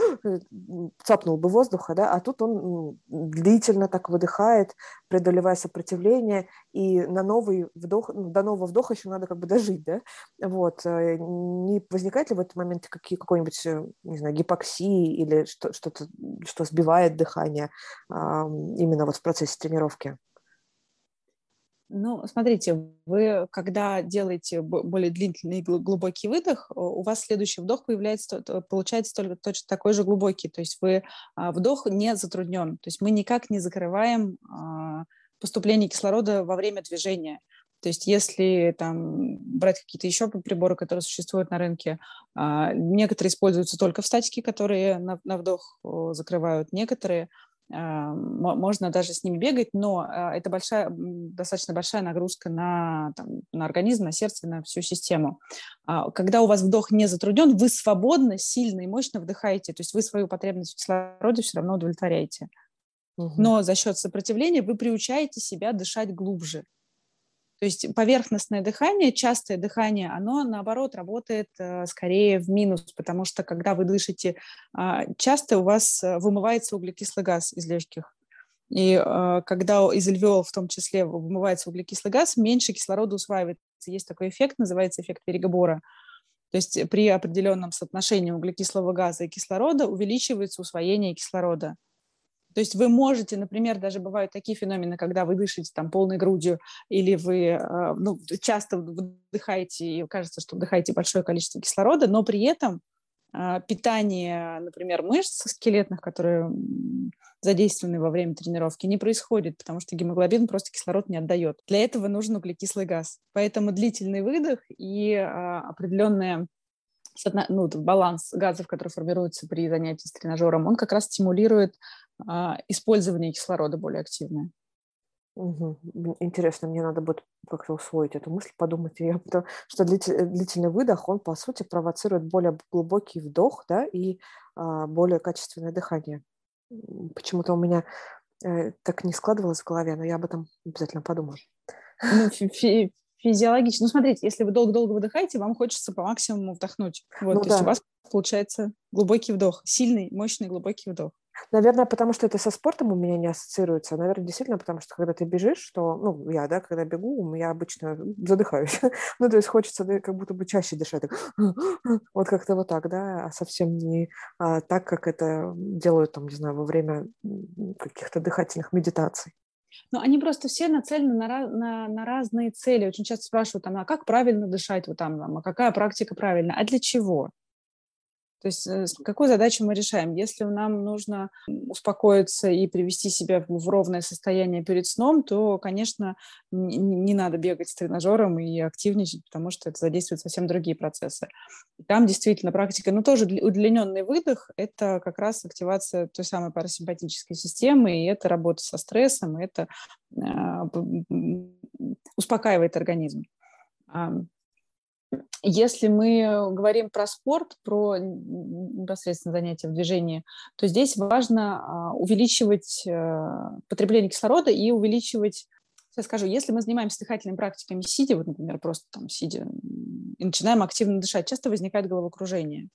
цапнул бы воздуха, да, а тут он длительно так выдыхает, преодолевая сопротивление, и на новый вдох, ну, до нового вдоха еще надо как бы дожить, да, вот, э, не возникает ли в этот момент какие, какой-нибудь, э, не знаю, гипоксии или что, что-то, что сбивает дыхание именно вот в процессе тренировки? Ну, смотрите, вы, когда делаете более длительный глубокий выдох, у вас следующий вдох появляется, получается только точно такой же глубокий. То есть вы а, вдох не затруднен. То есть мы никак не закрываем а, поступление кислорода во время движения. То есть если там брать какие-то еще приборы, которые существуют на рынке, а, некоторые используются только в статике, которые на, на вдох закрывают, некоторые можно даже с ними бегать, но а, это большая, достаточно большая нагрузка на, там, на организм, на сердце, на всю систему. Когда у вас вдох не затруднен, вы свободно, сильно и мощно вдыхаете, то есть вы свою потребность в кислороде все равно удовлетворяете. Угу. Но за счет сопротивления вы приучаете себя дышать глубже. То есть поверхностное дыхание, частое дыхание, оно наоборот работает э, скорее в минус, потому что когда вы дышите э, часто, у вас э, вымывается углекислый газ из легких. И э, когда из альвеол в том числе вымывается углекислый газ, меньше кислорода усваивается. Есть такой эффект, называется эффект Перегобора. То есть при определенном соотношении углекислого газа и кислорода увеличивается усвоение кислорода. То есть вы можете, например, даже бывают такие феномены, когда вы дышите там полной грудью, или вы а, ну, часто вдыхаете, и кажется, что вдыхаете большое количество кислорода, но при этом а, питание, например, мышц скелетных, которые задействованы во время тренировки, не происходит, потому что гемоглобин просто кислород не отдает. Для этого нужен углекислый газ. Поэтому длительный выдох и а, определенная ну, баланс газов, который формируется при занятии с тренажером, он как раз стимулирует а, использование кислорода более активное. Угу. Интересно, мне надо будет как-то усвоить эту мысль, подумать ее, потому что длительный выдох, он, по сути, провоцирует более глубокий вдох, да, и а, более качественное дыхание. Почему-то у меня э, так не складывалось в голове, но я об этом обязательно подумаю. Ну, фи- физиологично. Ну, смотрите, если вы долго-долго выдыхаете, вам хочется по максимуму вдохнуть. Вот, ну, то да. есть у вас получается глубокий вдох, сильный, мощный глубокий вдох. Наверное, потому что это со спортом у меня не ассоциируется. Наверное, действительно, потому что когда ты бежишь, что, ну, я, да, когда бегу, я обычно задыхаюсь. ну, то есть хочется да, как будто бы чаще дышать. вот как-то вот так, да, а совсем не а, так, как это делают, там, не знаю, во время каких-то дыхательных медитаций. Ну, они просто все нацелены на, на, на разные цели. Очень часто спрашивают, там, а как правильно дышать, вот там, а какая практика правильная, а для чего? То есть э, какую задачу мы решаем? Если нам нужно успокоиться и привести себя в ровное состояние перед сном, то, конечно, не надо бегать с тренажером и активничать, потому что это задействует совсем другие процессы. Там действительно практика, но тоже удлиненный выдох – это как раз активация той самой парасимпатической системы, и это работа со стрессом, и это а, успокаивает организм. Если мы говорим про спорт, про непосредственно занятия в движении, то здесь важно а, увеличивать э, потребление кислорода и увеличивать Сейчас скажу, если мы занимаемся дыхательными практиками сидя, вот, например, просто там сидя, и начинаем активно дышать, часто возникает головокружение,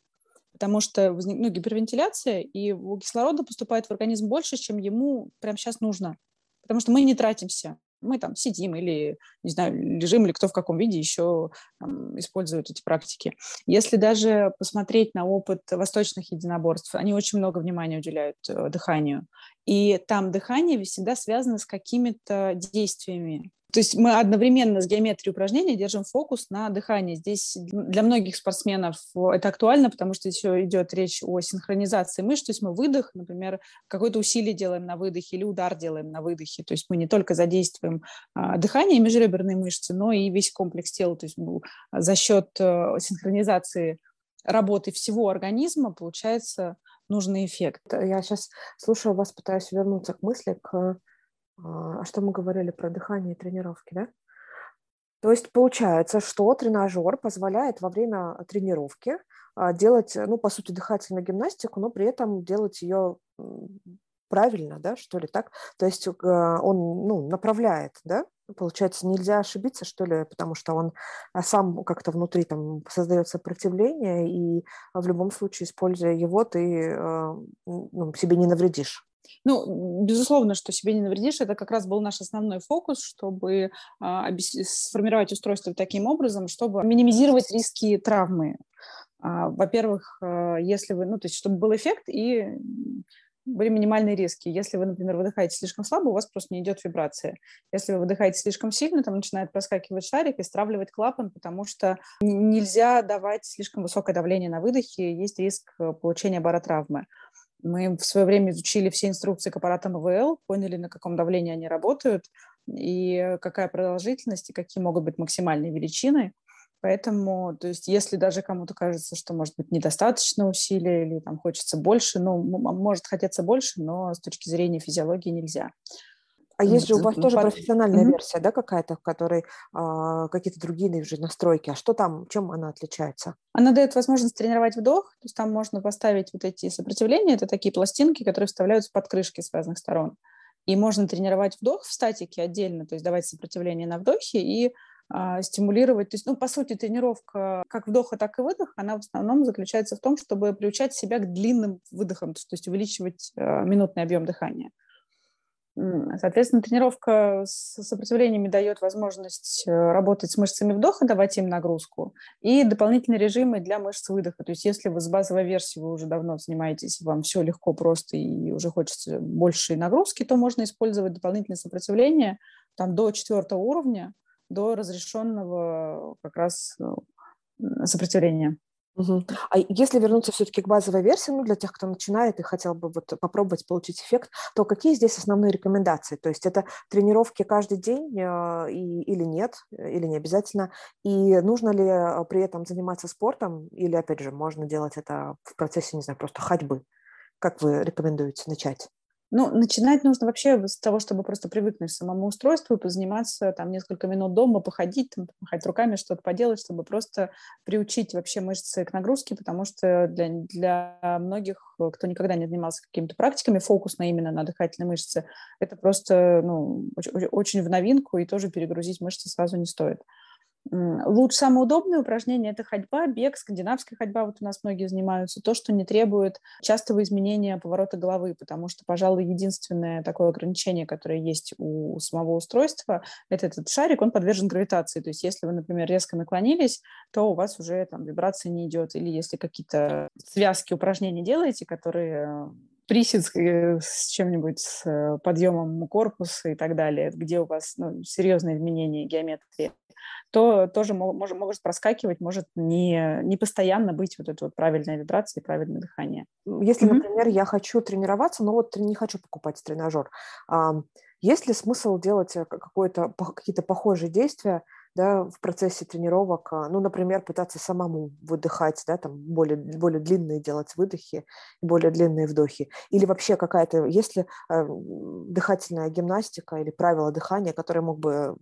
потому что возник, ну, гипервентиляция, и кислорода поступает в организм больше, чем ему прямо сейчас нужно, потому что мы не тратимся мы там сидим или, не знаю, лежим, или кто в каком виде еще там, использует эти практики. Если даже посмотреть на опыт восточных единоборств, они очень много внимания уделяют э, дыханию. И там дыхание всегда связано с какими-то действиями. То есть мы одновременно с геометрией упражнений держим фокус на дыхании. Здесь для многих спортсменов это актуально, потому что еще идет речь о синхронизации мышц. То есть мы выдох, например, какое-то усилие делаем на выдохе или удар делаем на выдохе. То есть мы не только задействуем а, дыхание и межреберные мышцы, но и весь комплекс тела. То есть за счет э, синхронизации работы всего организма получается нужный эффект. Я сейчас слушаю вас, пытаюсь вернуться к мысли, к а, а что мы говорили про дыхание и тренировки, да? То есть получается, что тренажер позволяет во время тренировки а, делать, ну, по сути, дыхательную гимнастику, но при этом делать ее правильно, да, что ли, так? То есть он, ну, направляет, да? Получается, нельзя ошибиться, что ли, потому что он сам как-то внутри там создает сопротивление, и в любом случае, используя его, ты ну, себе не навредишь. Ну, безусловно, что себе не навредишь, это как раз был наш основной фокус, чтобы а, сформировать устройство таким образом, чтобы минимизировать риски травмы. А, во-первых, а, если вы, ну, то есть, чтобы был эффект и были минимальные риски. Если вы, например, выдыхаете слишком слабо, у вас просто не идет вибрация. Если вы выдыхаете слишком сильно, там начинает проскакивать шарик и стравливать клапан, потому что нельзя давать слишком высокое давление на выдохе, есть риск э, получения баротравмы. Мы в свое время изучили все инструкции к аппаратам ИВЛ, поняли, на каком давлении они работают, и какая продолжительность, и какие могут быть максимальные величины. Поэтому, то есть, если даже кому-то кажется, что, может быть, недостаточно усилий или там хочется больше, ну, может хотеться больше, но с точки зрения физиологии нельзя. А есть же у вас тоже профессиональная mm-hmm. версия, да, какая-то, в которой а, какие-то другие уже настройки. А что там, чем она отличается? Она дает возможность тренировать вдох, то есть там можно поставить вот эти сопротивления, это такие пластинки, которые вставляются под крышки с разных сторон. И можно тренировать вдох в статике отдельно, то есть давать сопротивление на вдохе и стимулировать. То есть, ну, по сути, тренировка как вдоха, так и выдоха, она в основном заключается в том, чтобы приучать себя к длинным выдохам, то есть увеличивать а, минутный объем дыхания. Соответственно, тренировка с сопротивлениями дает возможность э, работать с мышцами вдоха, давать им нагрузку, и дополнительные режимы для мышц выдоха. То есть если вы с базовой версией вы уже давно занимаетесь, вам все легко, просто и уже хочется большей нагрузки, то можно использовать дополнительное сопротивление там, до четвертого уровня, до разрешенного как раз э, сопротивления. Угу. А если вернуться все-таки к базовой версии, ну, для тех, кто начинает и хотел бы вот попробовать получить эффект, то какие здесь основные рекомендации? То есть это тренировки каждый день э, и, или нет, или не обязательно? И нужно ли э, при этом заниматься спортом, или, опять же, можно делать это в процессе, не знаю, просто ходьбы? Как вы рекомендуете начать? Ну, начинать нужно вообще с того, чтобы просто привыкнуть к самому устройству позаниматься там несколько минут дома, походить, там, помахать руками, что-то поделать, чтобы просто приучить вообще мышцы к нагрузке, потому что для, для многих, кто никогда не занимался какими-то практиками, фокус на именно на дыхательной мышце, это просто ну, очень, очень в новинку, и тоже перегрузить мышцы сразу не стоит. Лучше самое удобное упражнение – это ходьба, бег, скандинавская ходьба, вот у нас многие занимаются, то, что не требует частого изменения поворота головы, потому что, пожалуй, единственное такое ограничение, которое есть у самого устройства, это этот шарик, он подвержен гравитации, то есть если вы, например, резко наклонились, то у вас уже там вибрация не идет, или если какие-то связки упражнений делаете, которые присед э, с чем-нибудь, с э, подъемом корпуса и так далее, где у вас ну, серьезные изменения геометрии, то тоже может, может проскакивать, может не, не постоянно быть вот эта вот правильная вибрация и правильное дыхание. Если, mm-hmm. например, я хочу тренироваться, но вот не хочу покупать тренажер, есть ли смысл делать э, какие-то похожие действия да, в процессе тренировок, а, ну, например, пытаться самому выдыхать, да, там более, более длинные делать выдохи, более длинные вдохи, или вообще какая-то, если э, дыхательная гимнастика или правила дыхания, которые мог бы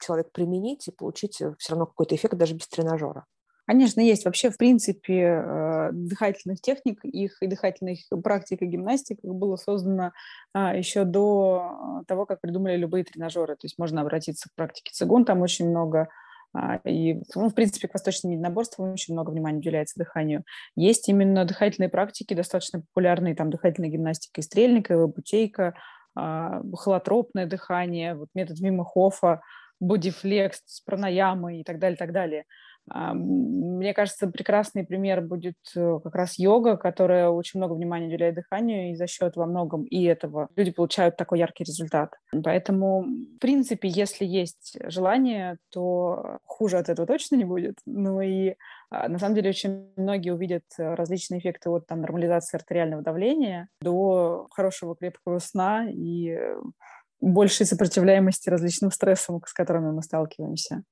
человек применить и получить э, все равно какой-то эффект даже без тренажера. Конечно, есть. Вообще, в принципе, э, дыхательных техник, их и дыхательных практик и гимнастик было создано а, еще до того, как придумали любые тренажеры. То есть можно обратиться к практике цигун, там очень много а, и, ну, в принципе, к восточным единоборствам очень много внимания уделяется дыханию. Есть именно дыхательные практики, достаточно популярные, там дыхательная гимнастика и стрельника, и бутейка, а, холотропное дыхание, вот метод Вима Хофа, бодифлекс, пранаямы и так далее, так далее. Мне кажется, прекрасный пример будет э, как раз йога, которая очень много внимания уделяет дыханию, и за счет во многом и этого люди получают такой яркий результат. Поэтому, в принципе, если есть желание, то хуже от этого точно не будет. Ну и а, на самом деле очень многие увидят различные эффекты от там, нормализации артериального давления до хорошего крепкого сна и большей сопротивляемости различным стрессам, с которыми мы сталкиваемся.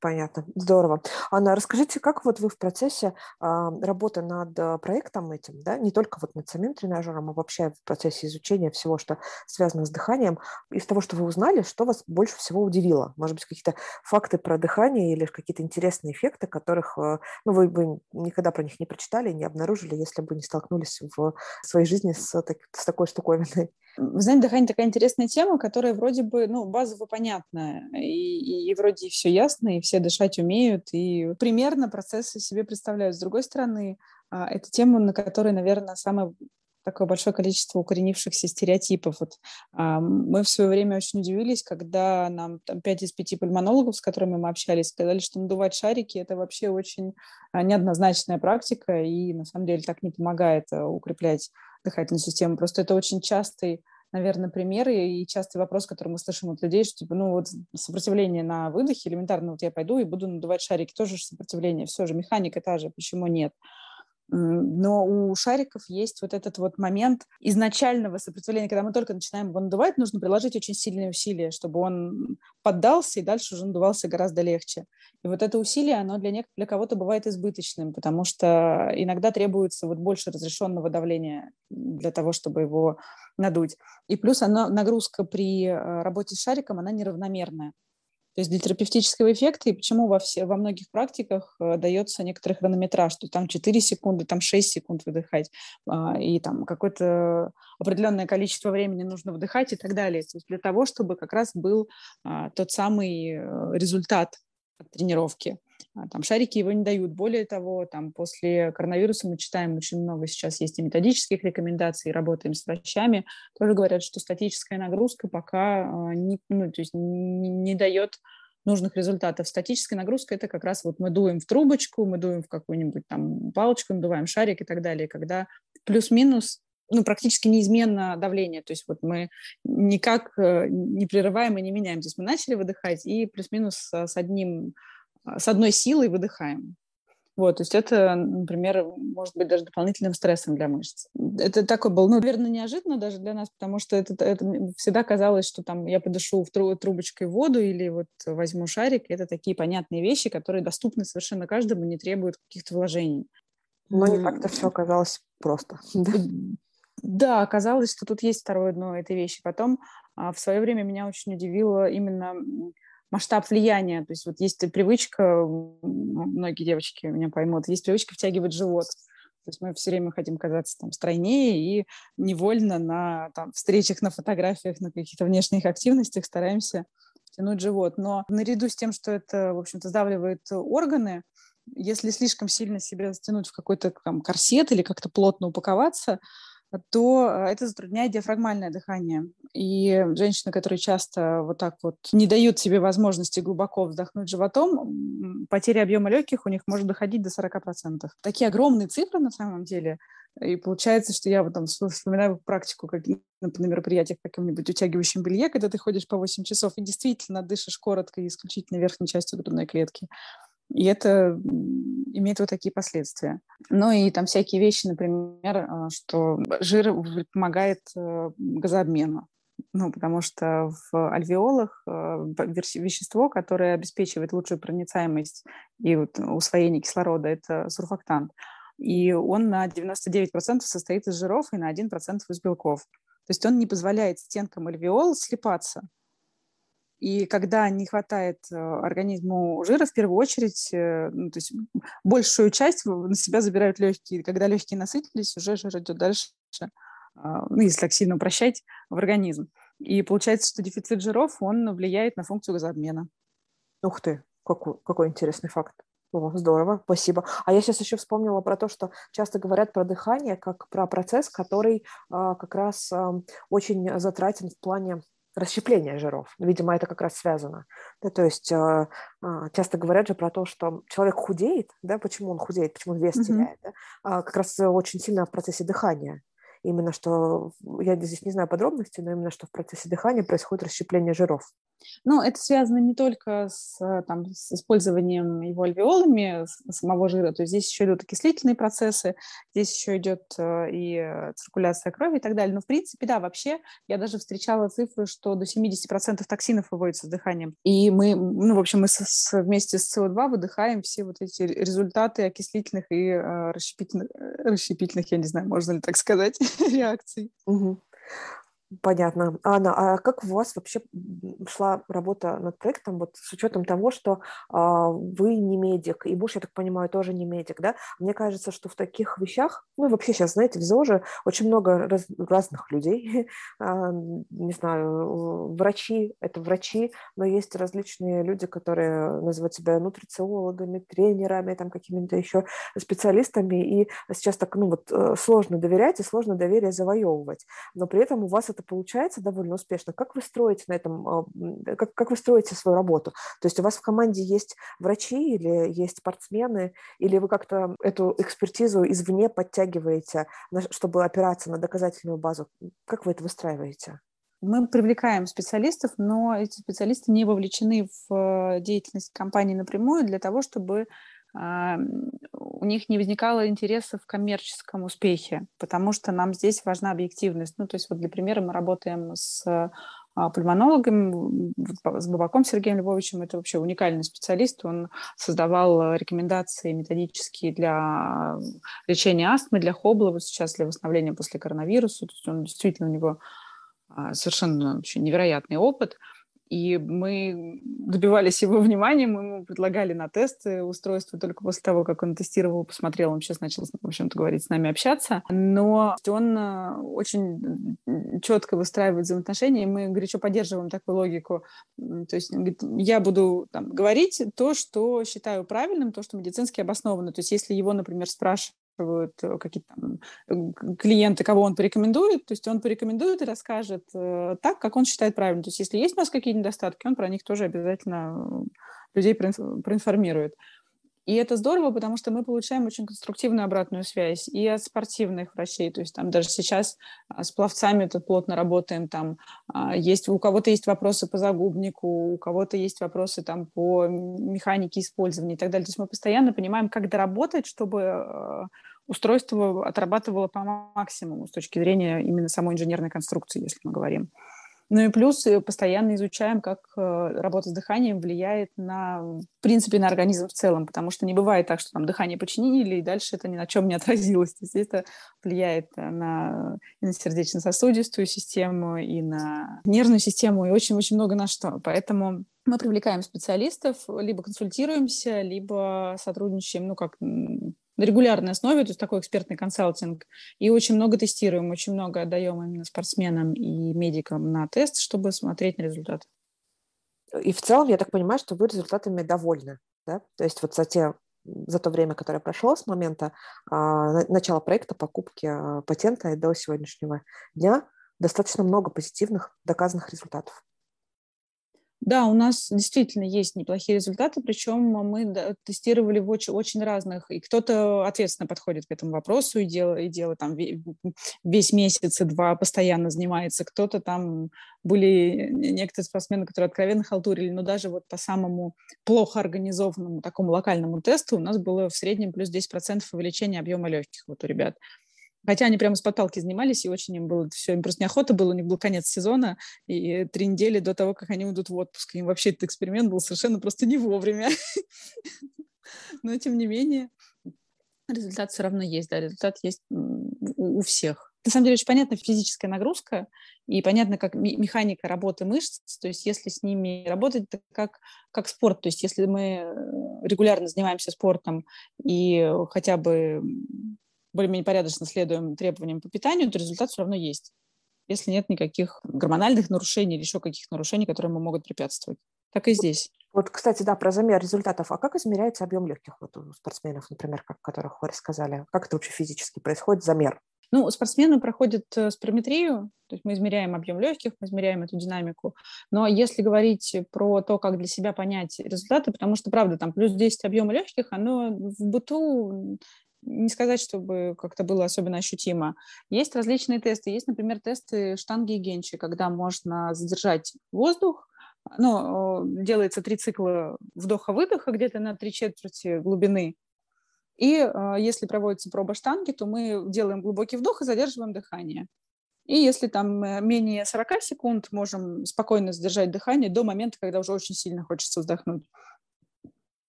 Понятно, здорово. Анна, расскажите, как вот вы в процессе а, работы над а, проектом этим, да, не только вот над самим тренажером, а вообще в процессе изучения всего, что связано с дыханием, из того, что вы узнали, что вас больше всего удивило? Может быть, какие-то факты про дыхание или какие-то интересные эффекты, которых, а, ну, вы бы никогда про них не прочитали, не обнаружили, если бы не столкнулись в своей жизни с, так, с такой штуковиной? Вы знаете, дыхание такая интересная тема, которая вроде бы, ну, базово понятная, и, и, вроде все ясно, и все дышать умеют, и примерно процессы себе представляют. С другой стороны, а, это тема, на которой, наверное, самое такое большое количество укоренившихся стереотипов. Вот, а, мы в свое время очень удивились, когда нам там, 5 из 5 пульмонологов, с которыми мы общались, сказали, что надувать шарики – это вообще очень а, неоднозначная практика, и на самом деле так не помогает а, укреплять дыхательную систему. Просто это очень частый наверное, примеры и частый вопрос, который мы слышим от людей, что, типа, ну, вот сопротивление на выдохе, элементарно, вот я пойду и буду надувать шарики, тоже же сопротивление, все же, механика та же, почему нет? Но у шариков есть вот этот вот момент изначального сопротивления, когда мы только начинаем его надувать, нужно приложить очень сильные усилия, чтобы он поддался, и дальше уже надувался гораздо легче. И вот это усилие, оно для, нек- для кого-то бывает избыточным, потому что иногда требуется вот больше разрешенного давления для того, чтобы его надуть. И плюс оно, нагрузка при э, работе с шариком, она неравномерная. То есть для терапевтического эффекта и почему во, все, во многих практиках э, дается некоторый хронометраж, что там 4 секунды, там 6 секунд выдыхать, э, и там какое-то определенное количество времени нужно вдыхать и так далее. То есть для того, чтобы как раз был э, тот самый э, результат тренировки. А, там шарики его не дают. Более того, там после коронавируса мы читаем очень много сейчас есть и методических рекомендаций, работаем с врачами, тоже говорят, что статическая нагрузка пока а, не, ну, то есть не, не дает нужных результатов. Статическая нагрузка – это как раз вот мы дуем в трубочку, мы дуем в какую-нибудь там палочку, надуваем шарик и так далее, когда плюс-минус ну, практически неизменно давление. То есть вот мы никак э, не прерываем и не меняем. То есть мы начали выдыхать и плюс-минус с одним с одной силой выдыхаем. Вот, то есть это, например, может быть даже дополнительным стрессом для мышц. Это такой был, ну, наверное, неожиданно даже для нас, потому что это, это всегда казалось, что там я подышу в тру трубочкой воду или вот возьму шарик. Это такие понятные вещи, которые доступны совершенно каждому, не требуют каких-то вложений. Но не так-то все оказалось просто. Да, оказалось, что тут есть второе дно этой вещи. Потом а, в свое время меня очень удивило именно масштаб влияния. То есть вот есть привычка, многие девочки меня поймут, есть привычка втягивать живот. То есть мы все время хотим казаться там стройнее и невольно на там, встречах, на фотографиях, на каких-то внешних активностях стараемся тянуть живот. Но наряду с тем, что это, в общем-то, сдавливает органы, если слишком сильно себя затянуть в какой-то там корсет или как-то плотно упаковаться, то а, это затрудняет диафрагмальное дыхание. И женщины, которые часто вот так вот не дают себе возможности глубоко вздохнуть животом, потеря объема легких у них может доходить до 40%. Такие огромные цифры на самом деле. И получается, что я вот там вспоминаю практику как на мероприятиях каком-нибудь утягивающем белье, когда ты ходишь по 8 часов и действительно дышишь коротко и исключительно верхней частью грудной клетки. И это имеет вот такие последствия. Ну и там всякие вещи, например, а, что жир помогает э, газообмену. Ну, потому что в альвеолах э, вещество, которое обеспечивает лучшую проницаемость и вот усвоение кислорода, это сурфактант. И он на 99% состоит из жиров и на 1% из белков. То есть он не позволяет стенкам альвеол слипаться. И когда не хватает э, организму жира, в первую очередь, э, ну, то есть большую часть на себя забирают легкие. Когда легкие насытились, уже жир идет дальше, а, ну, если так сильно упрощать, в организм. И получается, что дефицит жиров, он влияет на функцию газообмена. Ух ты, какой, какой интересный факт. О, здорово, спасибо. А я сейчас еще вспомнила про то, что часто говорят про дыхание как про процесс, который а, как раз а, очень затратен в плане расщепления жиров. Видимо, это как раз связано. Да, то есть э, э, часто говорят же про то, что человек худеет, да, почему он худеет, почему он вес mm-hmm. теряет, да, а как раз очень сильно в процессе дыхания. Именно что, я здесь не знаю подробностей, но именно что в процессе дыхания происходит расщепление жиров. Ну, это связано не только с, там, с использованием его альвеолами самого жира, то есть здесь еще идут окислительные процессы, здесь еще идет э, и э, циркуляция крови и так далее. Но, в принципе, да, вообще я даже встречала цифры, что до 70% токсинов выводится с дыханием. И мы, ну, в общем, мы с, с, вместе с СО2 выдыхаем все вот эти результаты окислительных и э, расщепительных, э, расщепительных, я не знаю, можно ли так сказать, реакций. Угу. Понятно. Анна, а как у вас вообще шла работа над проектом, вот с учетом того, что а, вы не медик, и муж, я так понимаю, тоже не медик, да? Мне кажется, что в таких вещах, ну, вообще сейчас, знаете, в ЗОЖе очень много раз, разных людей, а, не знаю, врачи, это врачи, но есть различные люди, которые называют себя нутрициологами, тренерами, там, какими-то еще специалистами, и сейчас так, ну, вот э, сложно доверять и сложно доверие завоевывать, но при этом у вас это это получается довольно успешно. Как вы строите на этом, а, как, как вы строите свою работу? То есть у вас в команде есть врачи или есть спортсмены, или вы как-то эту экспертизу извне подтягиваете, чтобы опираться на доказательную базу? Как вы это выстраиваете? Мы привлекаем специалистов, но эти специалисты не вовлечены в э, деятельность компании напрямую для того, чтобы у них не возникало интереса в коммерческом успехе, потому что нам здесь важна объективность. Ну, то есть вот для примера мы работаем с а, пульмонологом, с Бабаком Сергеем Львовичем. Это вообще уникальный специалист. Он создавал рекомендации методические для лечения астмы, для хобла, вот сейчас для восстановления после коронавируса. То есть он действительно, у него а, совершенно вообще невероятный опыт – и мы добивались его внимания, мы ему предлагали на тесты устройства только после того, как он тестировал, посмотрел, он сейчас начал, в общем-то, говорить с нами, общаться. Но он э, очень четко выстраивает взаимоотношения, и мы горячо поддерживаем такую логику. То есть я буду там, говорить то, что считаю правильным, то, что медицински обосновано. То есть если его, например, спрашивают, спрашивают э, какие-то э, клиенты, кого он порекомендует, то есть он порекомендует и расскажет э, так, как он считает правильным. То есть если есть у нас какие-то недостатки, он про них тоже обязательно людей проинформирует. И это здорово, потому что мы получаем очень конструктивную обратную связь и от спортивных врачей. То есть там даже сейчас а, с пловцами тут плотно работаем. Там а, есть, у кого-то есть вопросы по загубнику, у кого-то есть вопросы там по механике использования и так далее. То есть мы постоянно понимаем, как доработать, чтобы а, устройство отрабатывало по максимуму с точки зрения именно самой инженерной конструкции, если мы говорим. Ну и плюс э, постоянно изучаем, как э, работа с дыханием влияет на, в принципе, на организм в целом, потому что не бывает так, что там дыхание починили, и дальше это ни на чем не отразилось. То есть это влияет э, на, и на сердечно-сосудистую систему, и на нервную систему, и очень-очень много на что. Поэтому мы привлекаем специалистов, либо консультируемся, либо сотрудничаем, ну, как на регулярной основе, то есть такой экспертный консалтинг. И очень много тестируем, очень много отдаем именно спортсменам и медикам на тест, чтобы смотреть на результат. И в целом, я так понимаю, что вы результатами довольны, да? То есть вот за те за то время, которое прошло с момента а, начала проекта, покупки а, патента и до сегодняшнего дня, достаточно много позитивных доказанных результатов. Да, у нас действительно есть неплохие результаты, причем мы тестировали в очень, очень разных, и кто-то ответственно подходит к этому вопросу и делает, и делает там весь месяц и два постоянно занимается, кто-то там были некоторые спортсмены, которые откровенно халтурили, но даже вот по самому плохо организованному такому локальному тесту у нас было в среднем плюс 10% увеличения объема легких вот у ребят. Хотя они прямо с подпалки занимались, и очень им было все, им просто неохота было, у них был конец сезона, и три недели до того, как они уйдут в отпуск. Им вообще этот эксперимент был совершенно просто не вовремя. Но, тем не менее, результат все равно есть, да, результат есть у, у всех. На самом деле очень понятна физическая нагрузка и понятно, как механика работы мышц. То есть если с ними работать, это как, как спорт. То есть если мы э, регулярно занимаемся спортом и хотя бы более-менее порядочно следуем требованиям по питанию, то результат все равно есть, если нет никаких гормональных нарушений или еще каких-то нарушений, которые ему могут препятствовать. Так и здесь. Вот, кстати, да, про замер результатов. А как измеряется объем легких вот у спортсменов, например, как, о которых вы рассказали? Как это вообще физически происходит, замер? Ну, спортсмены проходят э, спирометрию, то есть мы измеряем объем легких, мы измеряем эту динамику. Но если говорить про то, как для себя понять результаты, потому что, правда, там плюс 10 объема легких, оно в быту не сказать, чтобы как-то было особенно ощутимо. Есть различные тесты. Есть, например, тесты штанги и генчи, когда можно задержать воздух, ну, делается три цикла вдоха-выдоха где-то на три четверти глубины. И э, если проводится проба штанги, то мы делаем глубокий вдох и задерживаем дыхание. И если там э, менее 40 секунд, можем спокойно задержать дыхание до момента, когда уже очень сильно хочется вздохнуть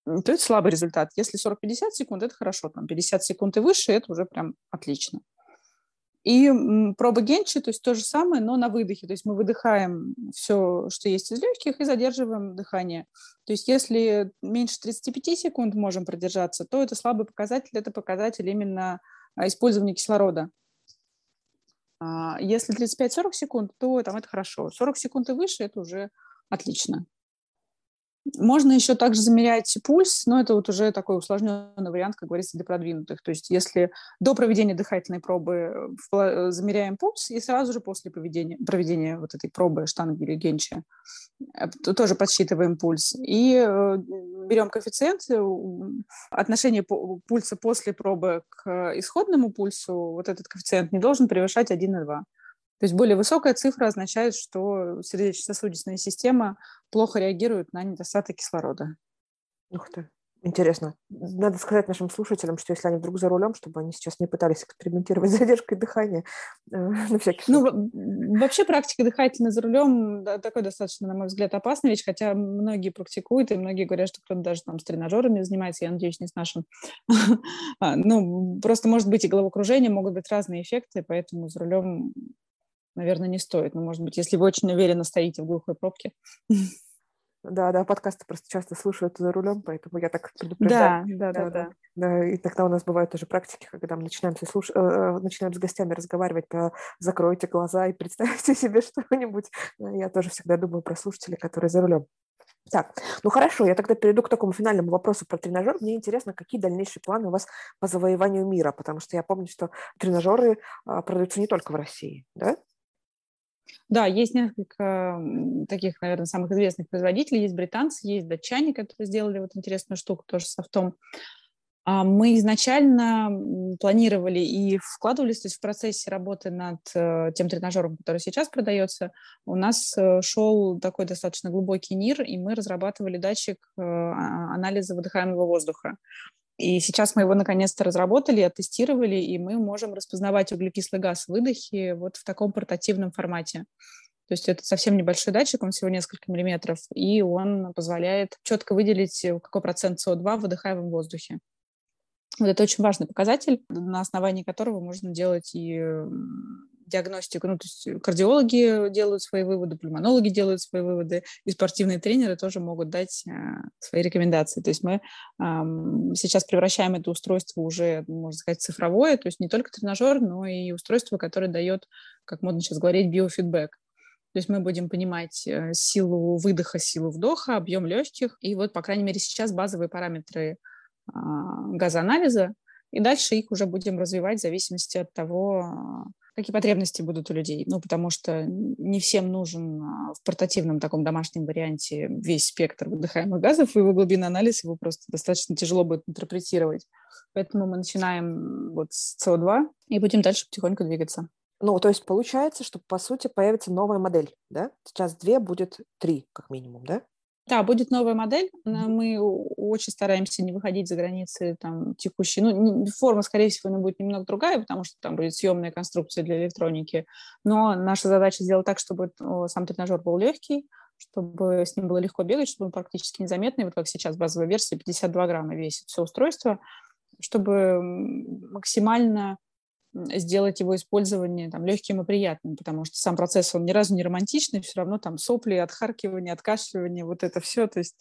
то это слабый результат. Если 40-50 секунд, это хорошо. Там 50 секунд и выше, это уже прям отлично. И проба Генчи, то есть то же самое, но на выдохе. То есть мы выдыхаем все, что есть из легких, и задерживаем дыхание. То есть если меньше 35 секунд можем продержаться, то это слабый показатель, это показатель именно а, использования кислорода. А, если 35-40 секунд, то там это хорошо. 40 секунд и выше – это уже отлично. Можно еще также замерять пульс, но это вот уже такой усложненный вариант, как говорится, для продвинутых. То есть если до проведения дыхательной пробы э, замеряем пульс, и сразу же после проведения, проведения вот этой пробы штанги или генчи э, то тоже подсчитываем пульс. И э, берем коэффициент, отношение пульса после пробы к исходному пульсу, вот этот коэффициент не должен превышать 1,2. То есть более высокая цифра означает, что сердечно-сосудистая система плохо реагирует на недостаток кислорода. Ух ты. Интересно. Надо сказать нашим слушателям, что если они вдруг за рулем, чтобы они сейчас не пытались экспериментировать с задержкой дыхания э, на всякий случай. Ну, вообще практика дыхательной за рулем да, такой достаточно, на мой взгляд, опасная вещь, хотя многие практикуют, и многие говорят, что кто-то даже там с тренажерами занимается, я надеюсь, не с нашим. А, ну, просто может быть и головокружение, могут быть разные эффекты, поэтому за рулем наверное, не стоит. Но, ну, может быть, если вы очень уверенно стоите в глухой пробке. Да, да, подкасты просто часто слушают за рулем, поэтому я так предупреждаю. Да, да, да, да. да. И тогда у нас бывают тоже практики, когда мы начинаем, слуш... Э, э, начинаем с гостями разговаривать про «закройте глаза и представьте себе что-нибудь». Я тоже всегда думаю про слушателей, которые за рулем. Так, ну хорошо, я тогда перейду к такому финальному вопросу про тренажер. Мне интересно, какие дальнейшие планы у вас по завоеванию мира, потому что я помню, что тренажеры а, продаются не только в России, да? Да, есть несколько таких, наверное, самых известных производителей. Есть британцы, есть датчане, которые сделали вот интересную штуку тоже с софтом. А мы изначально планировали и вкладывались, то есть в процессе работы над э, тем тренажером, который сейчас продается, у нас э, шел такой достаточно глубокий НИР, и мы разрабатывали датчик э, а, анализа выдыхаемого воздуха. И сейчас мы его наконец-то разработали, оттестировали, и мы можем распознавать углекислый газ в выдохе вот в таком портативном формате. То есть это совсем небольшой датчик, он всего несколько миллиметров, и он позволяет четко выделить, какой процент СО2 в выдыхаемом воздухе. Вот это очень важный показатель, на основании которого можно делать и диагностику. Ну, то есть кардиологи делают свои выводы, пульмонологи делают свои выводы, и спортивные тренеры тоже могут дать а, свои рекомендации. То есть мы а, сейчас превращаем это устройство уже, можно сказать, цифровое, то есть не только тренажер, но и устройство, которое дает, как модно сейчас говорить, биофидбэк. То есть мы будем понимать э, силу выдоха, силу вдоха, объем легких. И вот, по крайней мере, сейчас базовые параметры а, газоанализа, и дальше их уже будем развивать в зависимости от того, а, какие потребности будут у людей. Ну, потому что не всем нужен а, в портативном таком домашнем варианте весь спектр выдыхаемых газов, и его глубинный анализ его просто достаточно тяжело будет интерпретировать. Поэтому мы начинаем вот с СО2 и будем дальше потихоньку двигаться. Ну, то есть получается, что, по сути, появится новая модель, да? Сейчас две, будет три, как минимум, да? Да, будет новая модель. Мы очень стараемся не выходить за границы там, текущей. Ну, форма, скорее всего, она будет немного другая, потому что там будет съемная конструкция для электроники. Но наша задача сделать так, чтобы сам тренажер был легкий, чтобы с ним было легко бегать, чтобы он практически незаметный. Вот как сейчас базовая версия, 52 грамма весит все устройство, чтобы максимально сделать его использование там, легким и приятным, потому что сам процесс, он ни разу не романтичный, все равно там сопли, отхаркивание, откашливание, вот это все, то есть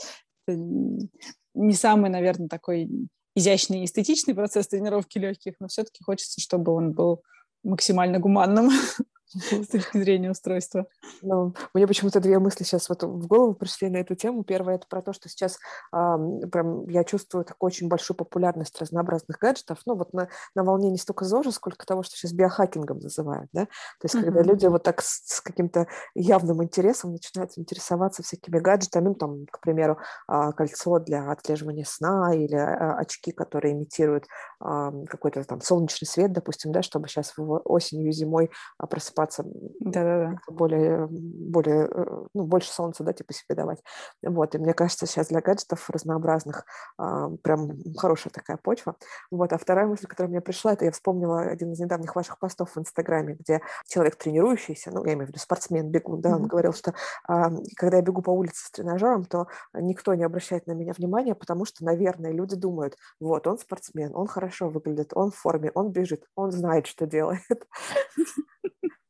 не самый, наверное, такой изящный и эстетичный процесс тренировки легких, но все-таки хочется, чтобы он был максимально гуманным. с точки зрения устройства. Ну, мне почему-то две мысли сейчас вот в голову пришли на эту тему. Первое это про то, что сейчас э, прям я чувствую такую очень большую популярность разнообразных гаджетов. Ну вот на, на волне не столько ЗОЖа, сколько того, что сейчас биохакингом называют, да. То есть mm-hmm. когда люди вот так с, с каким-то явным интересом начинают интересоваться всякими гаджетами, ну там, к примеру, э, кольцо для отслеживания сна или э, очки, которые имитируют э, какой-то там солнечный свет, допустим, да, чтобы сейчас осенью и зимой просыпаться просыпаться да, да, более, более, э, ну, больше солнца, да, типа себе давать. Вот, и мне кажется, сейчас для гаджетов разнообразных а, прям хорошая такая почва. Вот, а вторая мысль, которая мне пришла, это я вспомнила один из недавних ваших постов в Инстаграме, где человек тренирующийся, ну, я имею в виду спортсмен, бегун, да, mm-hmm. он говорил, что а, когда я бегу по улице с тренажером, то никто не обращает на меня внимания, потому что, наверное, люди думают, вот, он спортсмен, он хорошо выглядит, он в форме, он бежит, он знает, что делает.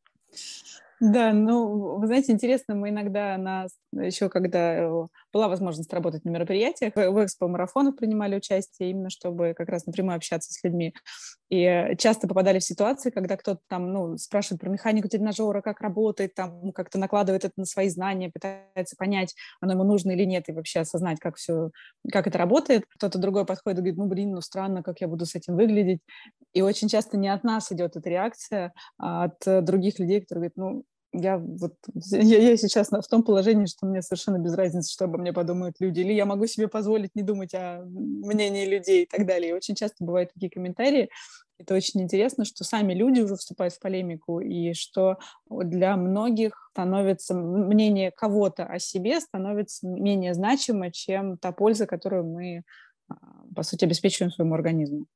Да, ну, вы знаете, интересно, мы иногда нас еще когда э, была возможность работать на мероприятиях, в экспо-марафонах принимали участие, именно чтобы как раз напрямую общаться с людьми. И часто попадали в ситуации, когда кто-то там, ну, спрашивает про механику тренажера, как работает, там, как-то накладывает это на свои знания, пытается понять, оно ему нужно или нет, и вообще осознать, как все, как это работает. Кто-то другой подходит и говорит, ну, блин, ну, странно, как я буду с этим выглядеть. И очень часто не от нас идет эта реакция, а от других людей, которые говорят, ну, я вот я, я сейчас в том положении, что мне совершенно без разницы, что обо мне подумают люди, или я могу себе позволить не думать о мнении людей и так далее. И очень часто бывают такие комментарии. Это очень интересно, что сами люди уже вступают в полемику, и что для многих становится мнение кого-то о себе становится менее значимо, чем та польза, которую мы, а, по сути, обеспечиваем своему организму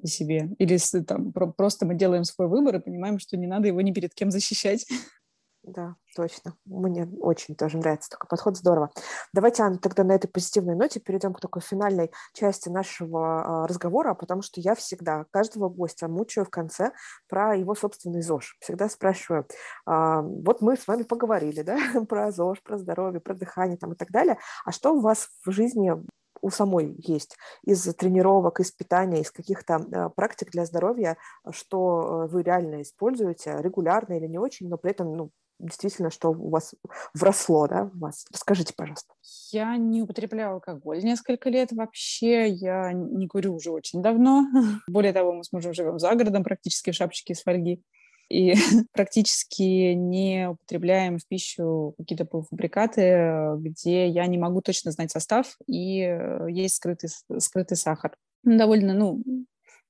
и себе. Или там, просто мы делаем свой выбор и понимаем, что не надо его ни перед кем защищать. Да, точно. Мне очень тоже нравится такой подход, здорово. Давайте, Анна, тогда на этой позитивной ноте перейдем к такой финальной части нашего а, разговора, потому что я всегда каждого гостя мучаю в конце про его собственный ЗОЖ. Всегда спрашиваю, а, вот мы с вами поговорили, да, про ЗОЖ, про здоровье, про дыхание там и так далее, а что у вас в жизни у самой есть из тренировок, из питания, из каких-то э, практик для здоровья, что вы реально используете регулярно или не очень, но при этом ну, действительно, что у вас вросло, да, у вас. Расскажите, пожалуйста. Я не употребляю алкоголь несколько лет вообще, я не курю уже очень давно. Более того, мы с мужем живем за городом, практически в шапочке из фольги. и практически не употребляем в пищу какие-то полуфабрикаты, где я не могу точно знать состав, и э, есть скрытый, скрытый сахар. Довольно, ну,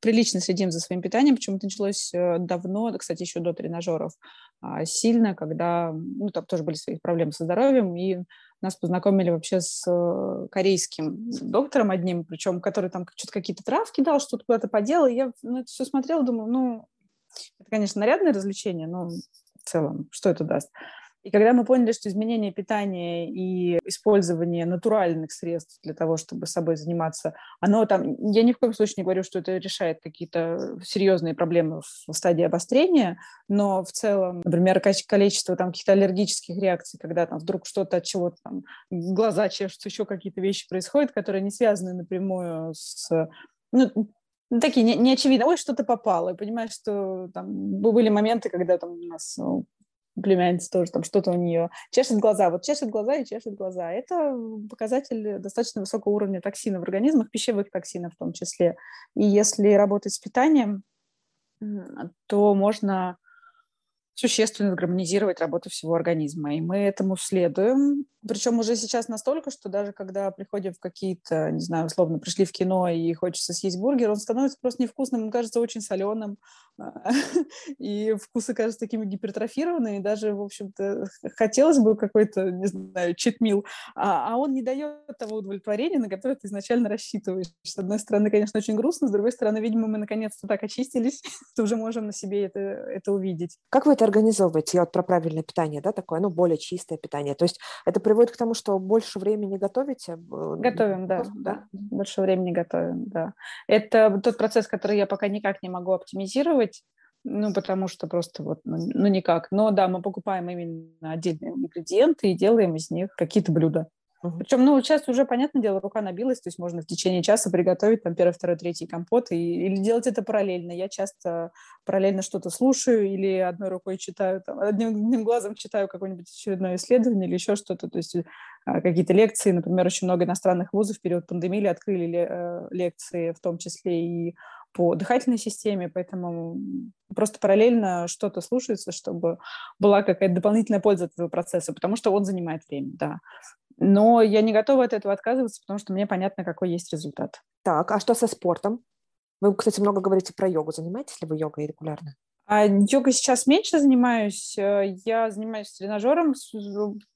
прилично следим за своим питанием, почему это началось э, давно, кстати, еще до тренажеров, а, сильно, когда, ну, там тоже были свои проблемы со здоровьем, и нас познакомили вообще с э, корейским доктором одним, причем который там что-то какие-то травки дал, что-то куда-то поделал, и я ну, это все смотрела, думаю, ну, это, конечно, нарядное развлечение, но в целом, что это даст? И когда мы поняли, что изменение питания и использование натуральных средств для того, чтобы собой заниматься, оно там, я ни в коем случае не говорю, что это решает какие-то серьезные проблемы в стадии обострения, но в целом, например, количество там каких-то аллергических реакций, когда там вдруг что-то от чего-то там глаза чешутся, еще какие-то вещи происходят, которые не связаны напрямую с ну, такие не, не очевидно, ой, что-то попало, и понимаешь, что там были моменты, когда там у нас ну, племянница тоже там что-то у нее чешет глаза, вот чешет глаза и чешет глаза. Это показатель достаточно высокого уровня токсинов в организмах, пищевых токсинов в том числе. И если работать с питанием, то можно существенно гармонизировать работу всего организма. И мы этому следуем. Причем уже сейчас настолько, что даже когда приходим в какие-то, не знаю, условно, пришли в кино и хочется съесть бургер, он становится просто невкусным, он кажется очень соленым, и вкусы кажутся такими гипертрофированными, даже, в общем-то, хотелось бы какой-то, не знаю, читмил, а, а он не дает того удовлетворения, на которое ты изначально рассчитываешь. С одной стороны, конечно, очень грустно, с другой стороны, видимо, мы наконец-то так очистились, что уже можем на себе это, это увидеть. Как вы это организовываете? Я вот про правильное питание, да, такое, ну, более чистое питание. То есть это приводит к тому, что больше времени готовите? Э, готовим, да, да. Больше времени готовим, да. Это тот процесс, который я пока никак не могу оптимизировать, ну, потому что просто вот, ну, ну, никак. Но да, мы покупаем именно отдельные ингредиенты и делаем из них какие-то блюда. Угу. Причем, ну, сейчас уже, понятное дело, рука набилась, то есть можно в течение часа приготовить там первый, второй, третий компот и, или делать это параллельно. Я часто параллельно что-то слушаю или одной рукой читаю, там, одним, одним глазом читаю какое-нибудь очередное исследование или еще что-то, то есть а, какие-то лекции. Например, очень много иностранных вузов в период пандемии открыли э, лекции, в том числе и по дыхательной системе, поэтому просто параллельно что-то слушается, чтобы была какая-то дополнительная польза от этого процесса, потому что он занимает время, да. Но я не готова от этого отказываться, потому что мне понятно, какой есть результат. Так, а что со спортом? Вы, кстати, много говорите про йогу. Занимаетесь ли вы йогой регулярно? А йогой сейчас меньше занимаюсь. Э, я занимаюсь тренажером с,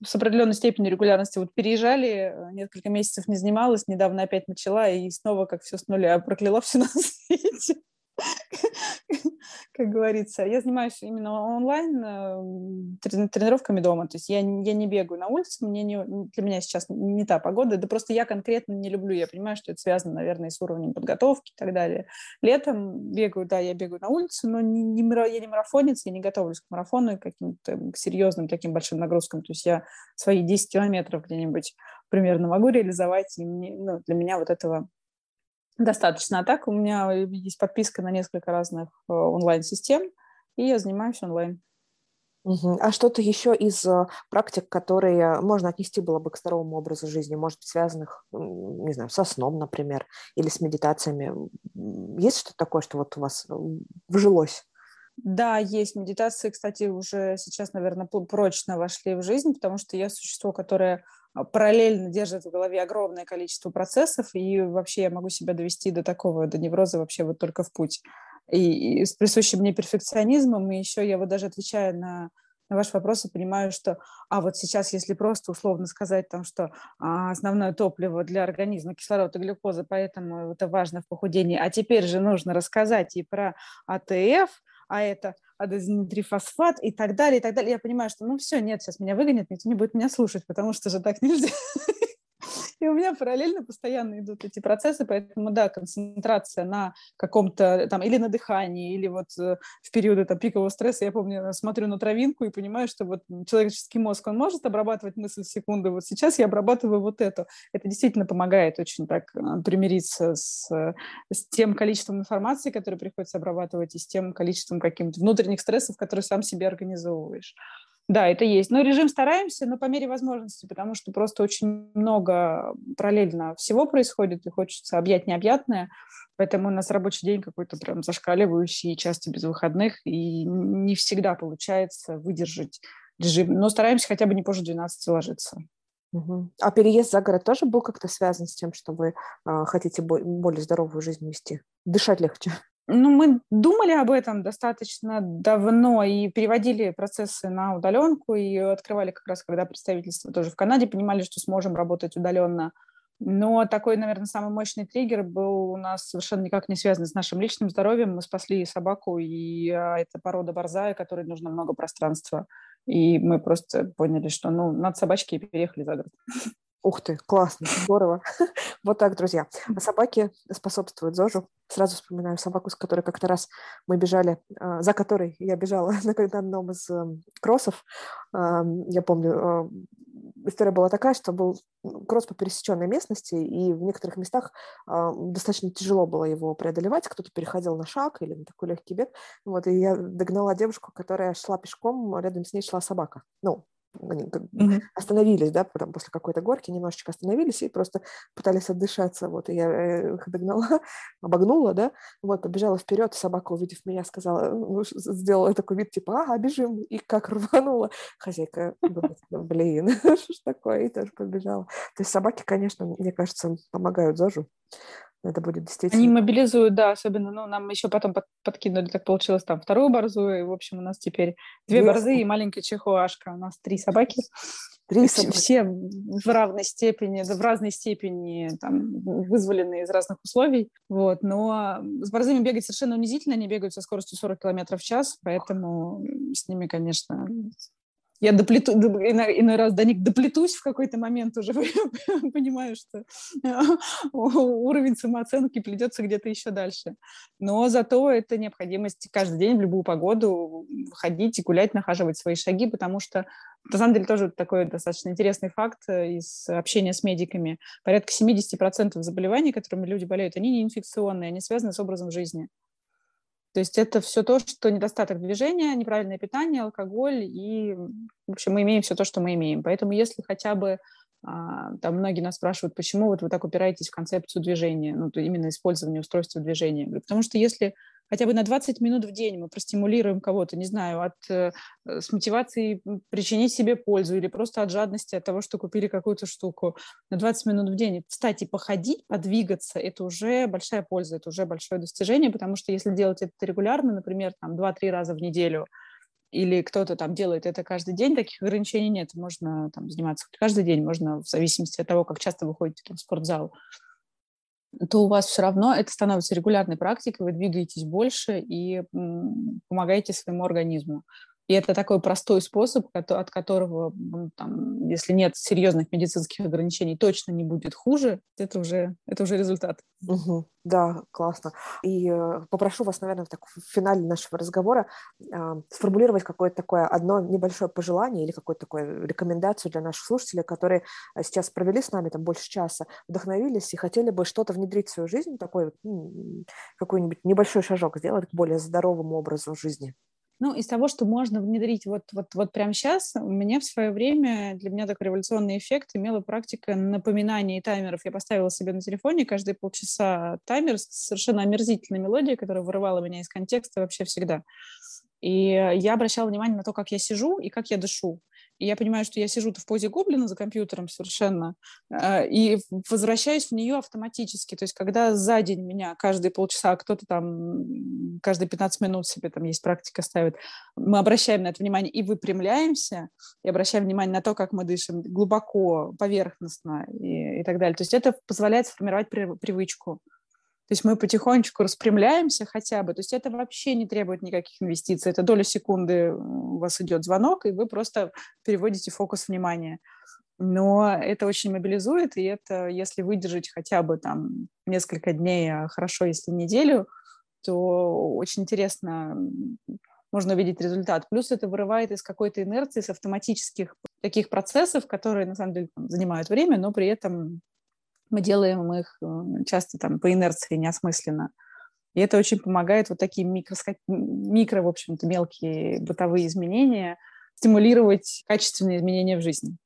с определенной степенью регулярности. Вот переезжали, э, несколько месяцев не занималась, недавно опять начала, и снова как все с нуля прокляла все на свете. как говорится. Я занимаюсь именно онлайн э, тренировками дома. То есть я, я не бегаю на улице, мне не, для меня сейчас не та погода. Да просто я конкретно не люблю. Я понимаю, что это связано, наверное, с уровнем подготовки и так далее. Летом бегаю, да, я бегаю на улице, но не, не, я не марафонец, я не готовлюсь к марафону каким-то к серьезным таким большим нагрузкам. То есть я свои 10 километров где-нибудь примерно могу реализовать, и мне, ну, для меня вот этого достаточно. А так у меня есть подписка на несколько разных э, онлайн-систем, и я занимаюсь онлайн. А что-то еще из э, практик, которые можно отнести было бы к здоровому образу жизни, может быть, связанных, не знаю, со сном, например, или с медитациями? Есть что-то такое, что вот у вас э, вжилось? Да, есть медитации, кстати, уже сейчас, наверное, прочно вошли в жизнь, потому что я существо, которое а, параллельно держит в голове огромное количество процессов, и вообще я могу себя довести до такого, до невроза вообще вот только в путь. И, и с присущим мне перфекционизмом, и еще я вот даже отвечая на на ваш вопрос понимаю, что, а вот сейчас, если просто условно сказать там, что а, основное топливо для организма кислород и глюкоза, поэтому это важно в похудении, а теперь же нужно рассказать и про АТФ, а это адезинитрифосфат и так далее, и так далее. Я понимаю, что ну все, нет, сейчас меня выгонят, никто не будет меня слушать, потому что же так нельзя. И у меня параллельно постоянно идут эти процессы, поэтому, да, концентрация на каком-то там или на дыхании, или вот э, в периоды там пикового стресса, я помню, смотрю на травинку и понимаю, что вот человеческий мозг, он может обрабатывать мысль в секунду, вот сейчас я обрабатываю вот эту. Это действительно помогает очень так э, примириться с, с тем количеством информации, которое приходится обрабатывать, и с тем количеством каких-то внутренних стрессов, которые сам себе организовываешь. Да, это есть. Но режим стараемся, но по мере возможности, потому что просто очень много параллельно всего происходит, и хочется объять необъятное. Поэтому у нас рабочий день какой-то прям зашкаливающий, часто без выходных, и не всегда получается выдержать режим. Но стараемся хотя бы не позже 12 ложиться. Угу. А переезд за город тоже был как-то связан с тем, что вы э, хотите бо- более здоровую жизнь вести? Дышать легче? Ну, мы думали об этом достаточно давно и переводили процессы на удаленку и открывали как раз, когда представительство тоже в Канаде, понимали, что сможем работать удаленно. Но такой, наверное, самый мощный триггер был у нас совершенно никак не связан с нашим личным здоровьем. Мы спасли собаку, и а, это порода борзая, которой нужно много пространства. И мы просто поняли, что ну, над собачки и переехали за город. Ух ты, классно, здорово. вот так, друзья. А собаки способствуют ЗОЖу. Сразу вспоминаю собаку, с которой как-то раз мы бежали, а, за которой я бежала на одном из эм, кроссов. Я помню, а, история была такая, что был кросс по пересеченной местности, и в некоторых местах достаточно тяжело было его преодолевать. Кто-то переходил на шаг или на такой легкий бег. Вот, и я догнала девушку, которая шла пешком, рядом с ней шла собака. Ну, mm-hmm. остановились, да, потом после какой-то горки немножечко остановились и просто пытались отдышаться, вот, и я э, их догнала, обогнула, да, вот, побежала вперед, собака, увидев меня, сказала, ну, сделала такой вид, типа, ага, бежим, и как рванула, хозяйка, блин, что ж такое, и тоже побежала. То есть собаки, конечно, мне кажется, помогают ЗОЖу, это будет действительно... Они мобилизуют, да, особенно, ну, нам еще потом под, подкинули, так получилось, там, вторую борзую, и, в общем, у нас теперь две Ясно. борзы и маленькая чехуашка. У нас три собаки. Три собаки. Все в равной степени, в разной степени там, вызволены из разных условий, вот, но с борзыми бегать совершенно унизительно, они бегают со скоростью 40 км в час, поэтому с ними, конечно, я доплету, иной, иной раз до них доплетусь в какой-то момент уже, понимаю, что уровень самооценки придется где-то еще дальше. Но зато это необходимость каждый день в любую погоду ходить и гулять, нахаживать свои шаги, потому что на самом деле тоже такой достаточно интересный факт э, из общения с медиками. Порядка 70% заболеваний, которыми люди болеют, они не инфекционные, они связаны с образом жизни. То есть это все то, что недостаток движения, неправильное питание, алкоголь, и, в общем, мы имеем все то, что мы имеем. Поэтому если хотя бы там многие нас спрашивают, почему вот вы так упираетесь в концепцию движения, ну, то именно использование устройства движения. Потому что если хотя бы на 20 минут в день мы простимулируем кого-то, не знаю, от, э, с мотивацией причинить себе пользу или просто от жадности от того, что купили какую-то штуку на 20 минут в день. Встать и походить, подвигаться – это уже большая польза, это уже большое достижение, потому что если делать это регулярно, например, там 2-3 раза в неделю, или кто-то там делает это каждый день, таких ограничений нет. Можно там заниматься каждый день, можно в зависимости от того, как часто вы ходите там, в спортзал то у вас все равно это становится регулярной практикой, вы двигаетесь больше и помогаете своему организму. И это такой простой способ, от которого, там, если нет серьезных медицинских ограничений, точно не будет хуже. Это уже, это уже результат. Угу. Да, классно. И э, попрошу вас, наверное, в, так, в финале нашего разговора э, сформулировать какое-то такое одно небольшое пожелание или какую-то такую рекомендацию для наших слушателей, которые э, сейчас провели с нами там больше часа, вдохновились и хотели бы что-то внедрить в свою жизнь, такой какой-нибудь небольшой шажок сделать к более здоровому образу жизни. Ну, из того, что можно внедрить вот, вот, вот прямо сейчас, у меня в свое время, для меня такой революционный эффект имела практика напоминаний таймеров. Я поставила себе на телефоне каждые полчаса таймер с совершенно омерзительной мелодией, которая вырывала меня из контекста вообще всегда. И я обращала внимание на то, как я сижу и как я дышу. И я понимаю, что я сижу-то в позе гоблина за компьютером совершенно, а, и возвращаюсь в нее автоматически. То есть когда за день меня каждые полчаса кто-то там, каждые 15 минут себе там есть практика ставит, мы обращаем на это внимание и выпрямляемся, и обращаем внимание на то, как мы дышим глубоко, поверхностно и, и так далее. То есть это позволяет сформировать привычку. То есть мы потихонечку распрямляемся хотя бы. То есть это вообще не требует никаких инвестиций. Это доля секунды у вас идет звонок, и вы просто переводите фокус внимания. Но это очень мобилизует, и это, если выдержать хотя бы там несколько дней, а хорошо, если неделю, то очень интересно можно увидеть результат. Плюс это вырывает из какой-то инерции, с автоматических таких процессов, которые на самом деле занимают время, но при этом мы делаем их э, часто там по инерции неосмысленно. И это очень помогает вот такие микро, микро в общем-то, мелкие бытовые изменения стимулировать качественные изменения в жизни.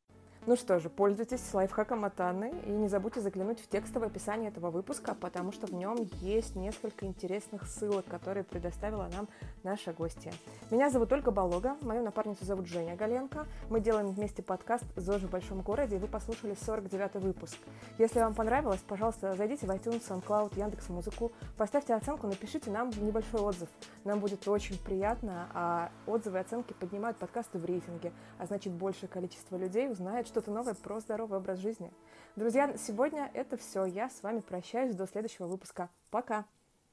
Ну что же, пользуйтесь лайфхаком от Анны и не забудьте заглянуть в текстовое описание этого выпуска, потому что в нем есть несколько интересных ссылок, которые предоставила нам наша гостья. Меня зовут Ольга Болога, мою напарницу зовут Женя Галенко. Мы делаем вместе подкаст «ЗОЖ в большом городе», и вы послушали 49-й выпуск. Если вам понравилось, пожалуйста, зайдите в iTunes, SoundCloud, Яндекс.Музыку, поставьте оценку, напишите нам небольшой отзыв. Нам будет очень приятно, а отзывы и оценки поднимают подкасты в рейтинге, а значит большее количество людей узнает, что-то новое про здоровый образ жизни. Друзья, сегодня это все. Я с вами прощаюсь до следующего выпуска. Пока!